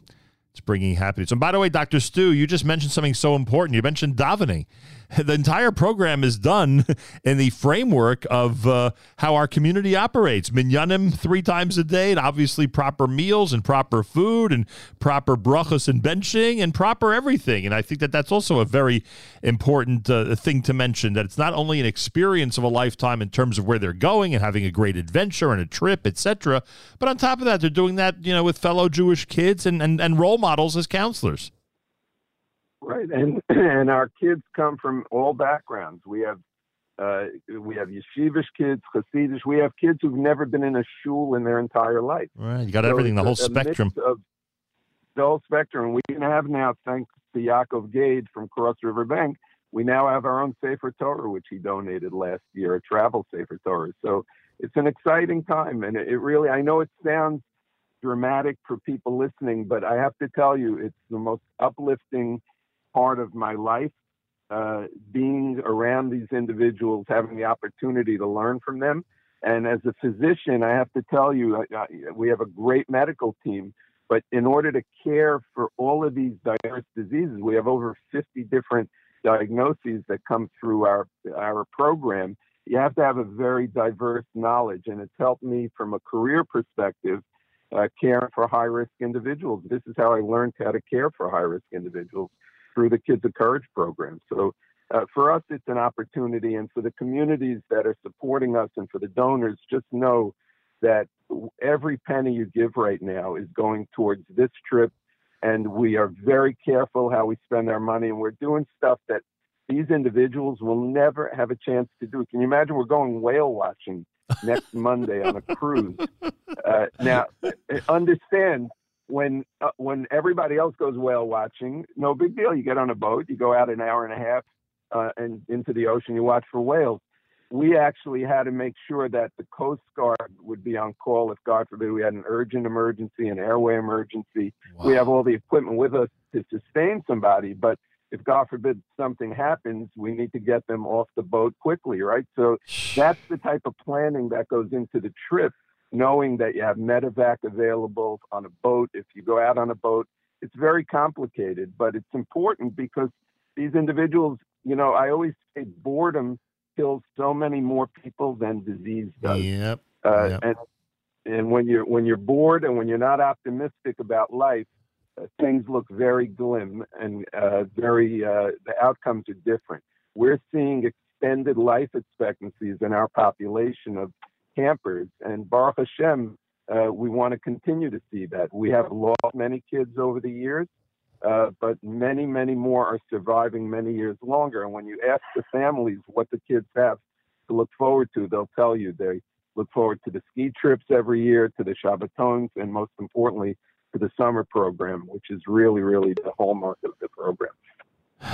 It's bringing happiness. And by the way, Dr. Stu, you just mentioned something so important. You mentioned davening. [laughs] The entire program is done [laughs] in the framework of uh, how our community operates. Minyanim three times a day, and obviously proper meals and proper food and proper brachas and benching and proper everything. And I think that that's also a very important uh, thing to mention, that it's not only an experience of a lifetime in terms of where they're going and having a great adventure and a trip, etc., but on top of that, they're doing that, you know, with fellow Jewish kids and, and, and role models as counselors. Right, and [clears throat] and our kids come from all backgrounds. We have uh, we have yeshivish kids, Hasidish. We have kids who've never been in a shul in their entire life. Right, you got So everything, the whole a- a spectrum. Of, the whole spectrum. We can have now, thanks to Yaakov Gade from Cross River Bank, we now have our own Sefer Torah, which he donated last year, a travel Sefer Torah. So it's an exciting time, and it, it really, I know it sounds dramatic for people listening, but I have to tell you, it's the most uplifting part of my life. Uh, being around these individuals, having the opportunity to learn from them. And as a physician, I have to tell you, I, I, we have a great medical team. But in order to care for all of these diverse diseases, we have over 50 different diagnoses that come through our our program. You have to have a very diverse knowledge, and it's helped me from a career perspective, uh, caring for high risk individuals. This is how I learned how to care for high risk individuals through the Kids of Courage program. So. Uh, for us, it's an opportunity, and for the communities that are supporting us and for the donors, just know that every penny you give right now is going towards this trip and we are very careful how we spend our money and we're doing stuff that these individuals will never have a chance to do can you imagine we're going whale watching next [laughs] monday on a cruise uh, now understand when uh, when everybody else goes whale watching no big deal you get on a boat you go out an hour and a half uh, and into the ocean you watch for whales we actually had to make sure that the Coast Guard would be on call if, God forbid, we had an urgent emergency, an airway emergency. Wow. We have all the equipment with us to sustain somebody, but if, God forbid, something happens, we need to get them off the boat quickly, right? So that's the type of planning that goes into the trip, knowing that you have medevac available on a boat. If you go out on a boat, it's very complicated, but it's important because these individuals, you know, I always say boredom kills so many more people than disease does. Yep. Uh, yep. And and when you're when you're bored and when you're not optimistic about life, uh, things look very glim and uh, very uh, the outcomes are different. We're seeing extended life expectancies in our population of campers, and Baruch Hashem, uh, we want to continue to see that. We have lost many kids over the years. Uh, but many, many more are surviving many years longer. And when you ask the families what the kids have to look forward to, they'll tell you they look forward to the ski trips every year, to the Shabbatons, and most importantly, to the summer program, which is really, really the hallmark of the program.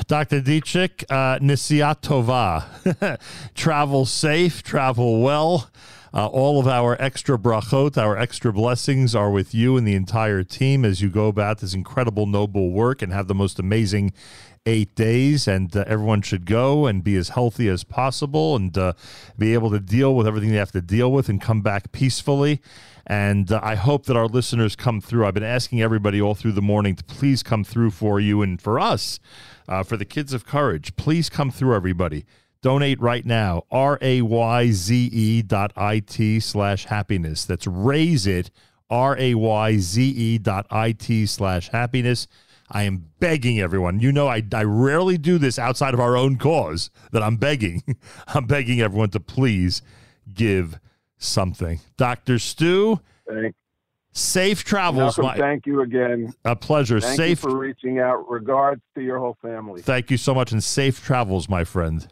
Dr. Ditchek, uh, Nisiat Tova. [laughs] travel safe, travel well. Uh, all of our extra brachot, our extra blessings are with you and the entire team as you go about this incredible, noble work and have the most amazing eight days. And uh, everyone should go and be as healthy as possible and uh, be able to deal with everything they have to deal with and come back peacefully. And uh, I hope that our listeners come through. I've been asking everybody all through the morning to please come through for you and for us, uh, for the kids of courage. Please come through, everybody. Donate right now. R A Y Z E dot I T slash happiness. That's raise it. R A Y Z E dot I T slash happiness. I am begging everyone. You know, I, I rarely do this outside of our own cause that I'm begging. [laughs] I'm begging everyone to please give something. Dr. Stu, Thank, safe travels. Malcolm, my, thank you again. a pleasure. Thank safe. you for reaching out. Regards to your whole family. Thank you so much and safe travels, my friend.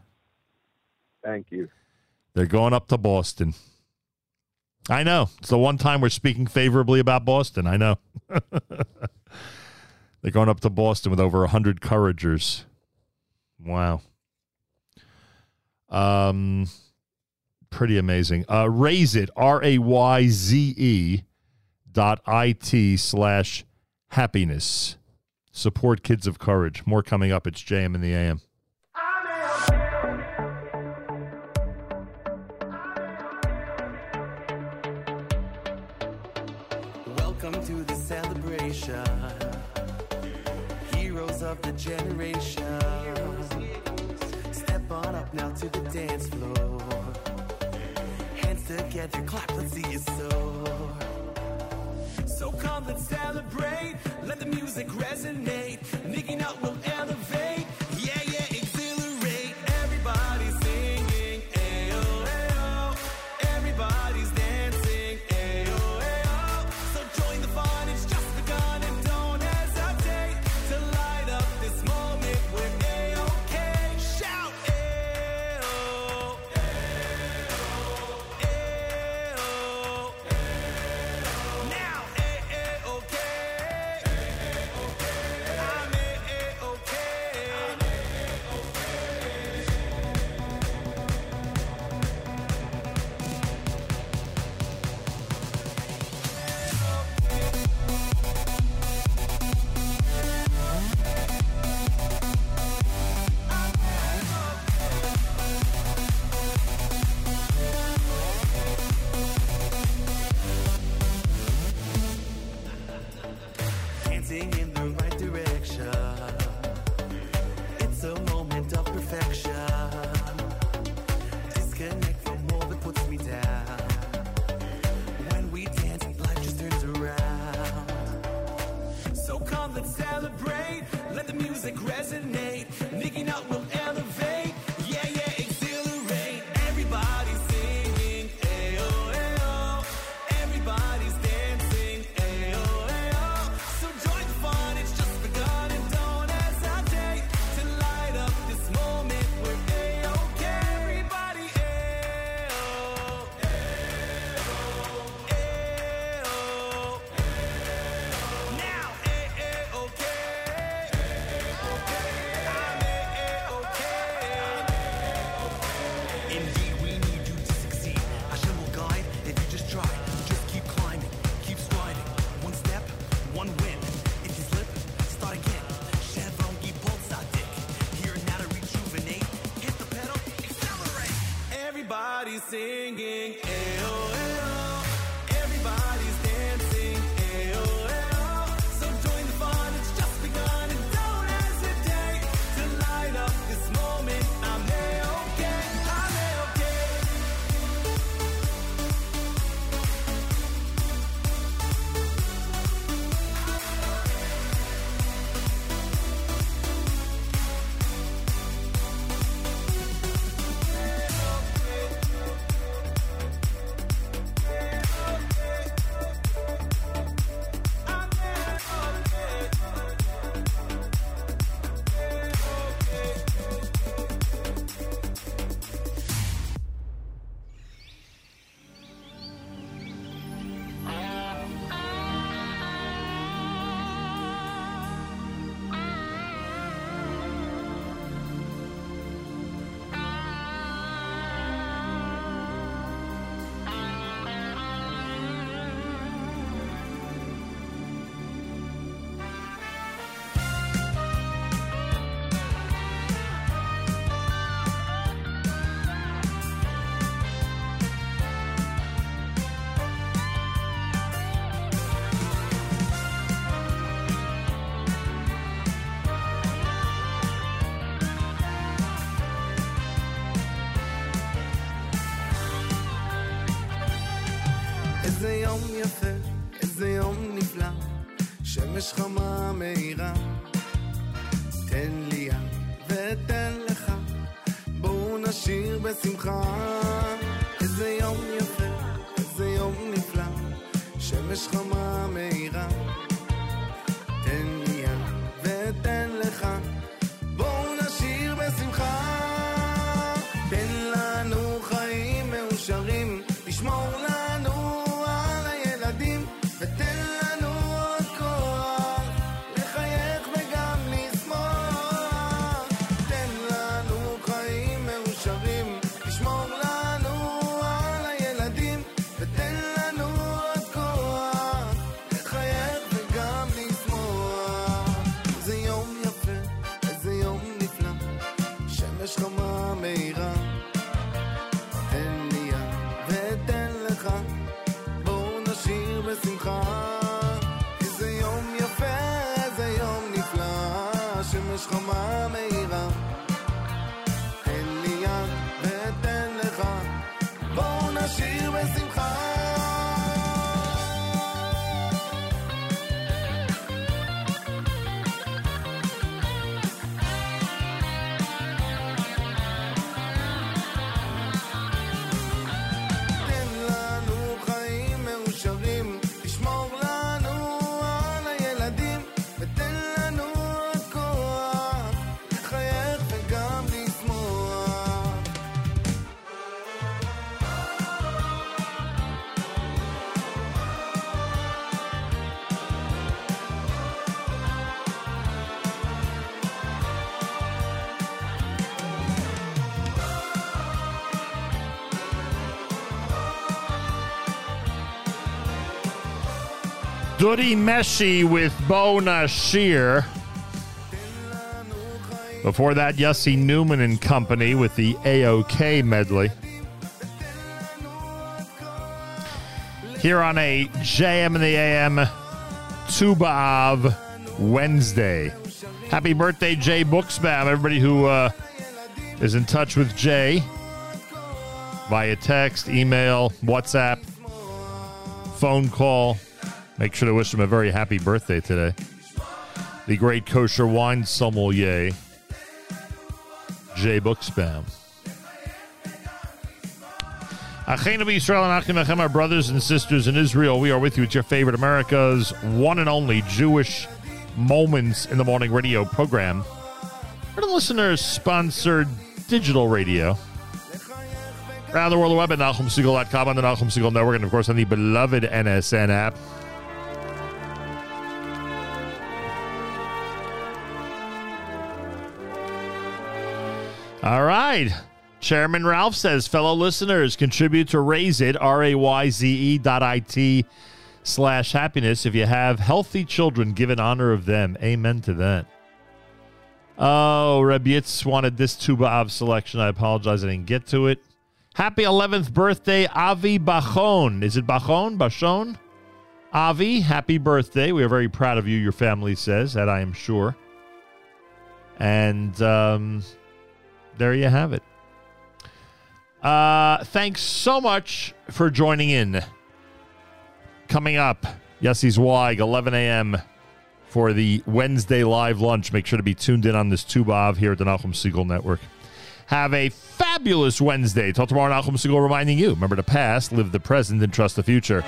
Thank you. They're going up to Boston. I know. It's the one time we're speaking favorably about Boston. I know. [laughs] They're going up to Boston with over 100 Couragers. Wow. Um, pretty amazing. Uh, raise it, R A Y Z E dot I T slash happiness. Support Kids of Courage. More coming up. It's JM in the AM. Generation. Step on up now to the dance floor. Hands together, clap, let's see you soar. So come, let's celebrate. Let the music resonate. Nicky Nut will elevate. Dudi Meshi with Bona Shear. Before that, Yossi Newman and Company with the AOK medley. Here on a JM in the AM Tu B'Av Wednesday. Happy birthday, Jay Buchsbaum. Everybody who uh, is in touch with Jay via text, email, WhatsApp, phone call. Make sure to wish him a very happy birthday today. The great kosher wine sommelier, Jay Buchsbaum. Achenu Yisrael and Achim our brothers and sisters in Israel, we are with you. It's your favorite America's one and only Jewish Moments in the Morning radio program. For the listeners sponsored digital radio. Around the world, the web at NachumSegal.com on the Segal Network, and of course on the beloved NSN app. All right. Chairman Ralph says, fellow listeners, contribute to Raise It, R A Y Z E dot I T slash happiness. If you have healthy children, give in honor of them. Amen to that. Oh, Reb Yitz wanted this Tu B'Av selection. I apologize, I didn't get to it. Happy 11th birthday, Avi Bachon. Is it Bachon? Bachon? Avi, happy birthday. We are very proud of you, your family says, that I am sure. And um, there you have it. Uh, thanks so much for joining in. Coming up, Yessi Zweig, 11 a.m. for the Wednesday live lunch. Make sure to be tuned in on this Tu B'Av here at the Nachum Segal Network. Have a fabulous Wednesday. Till tomorrow, Nachum Segal reminding you remember the past, live the present, and trust the future.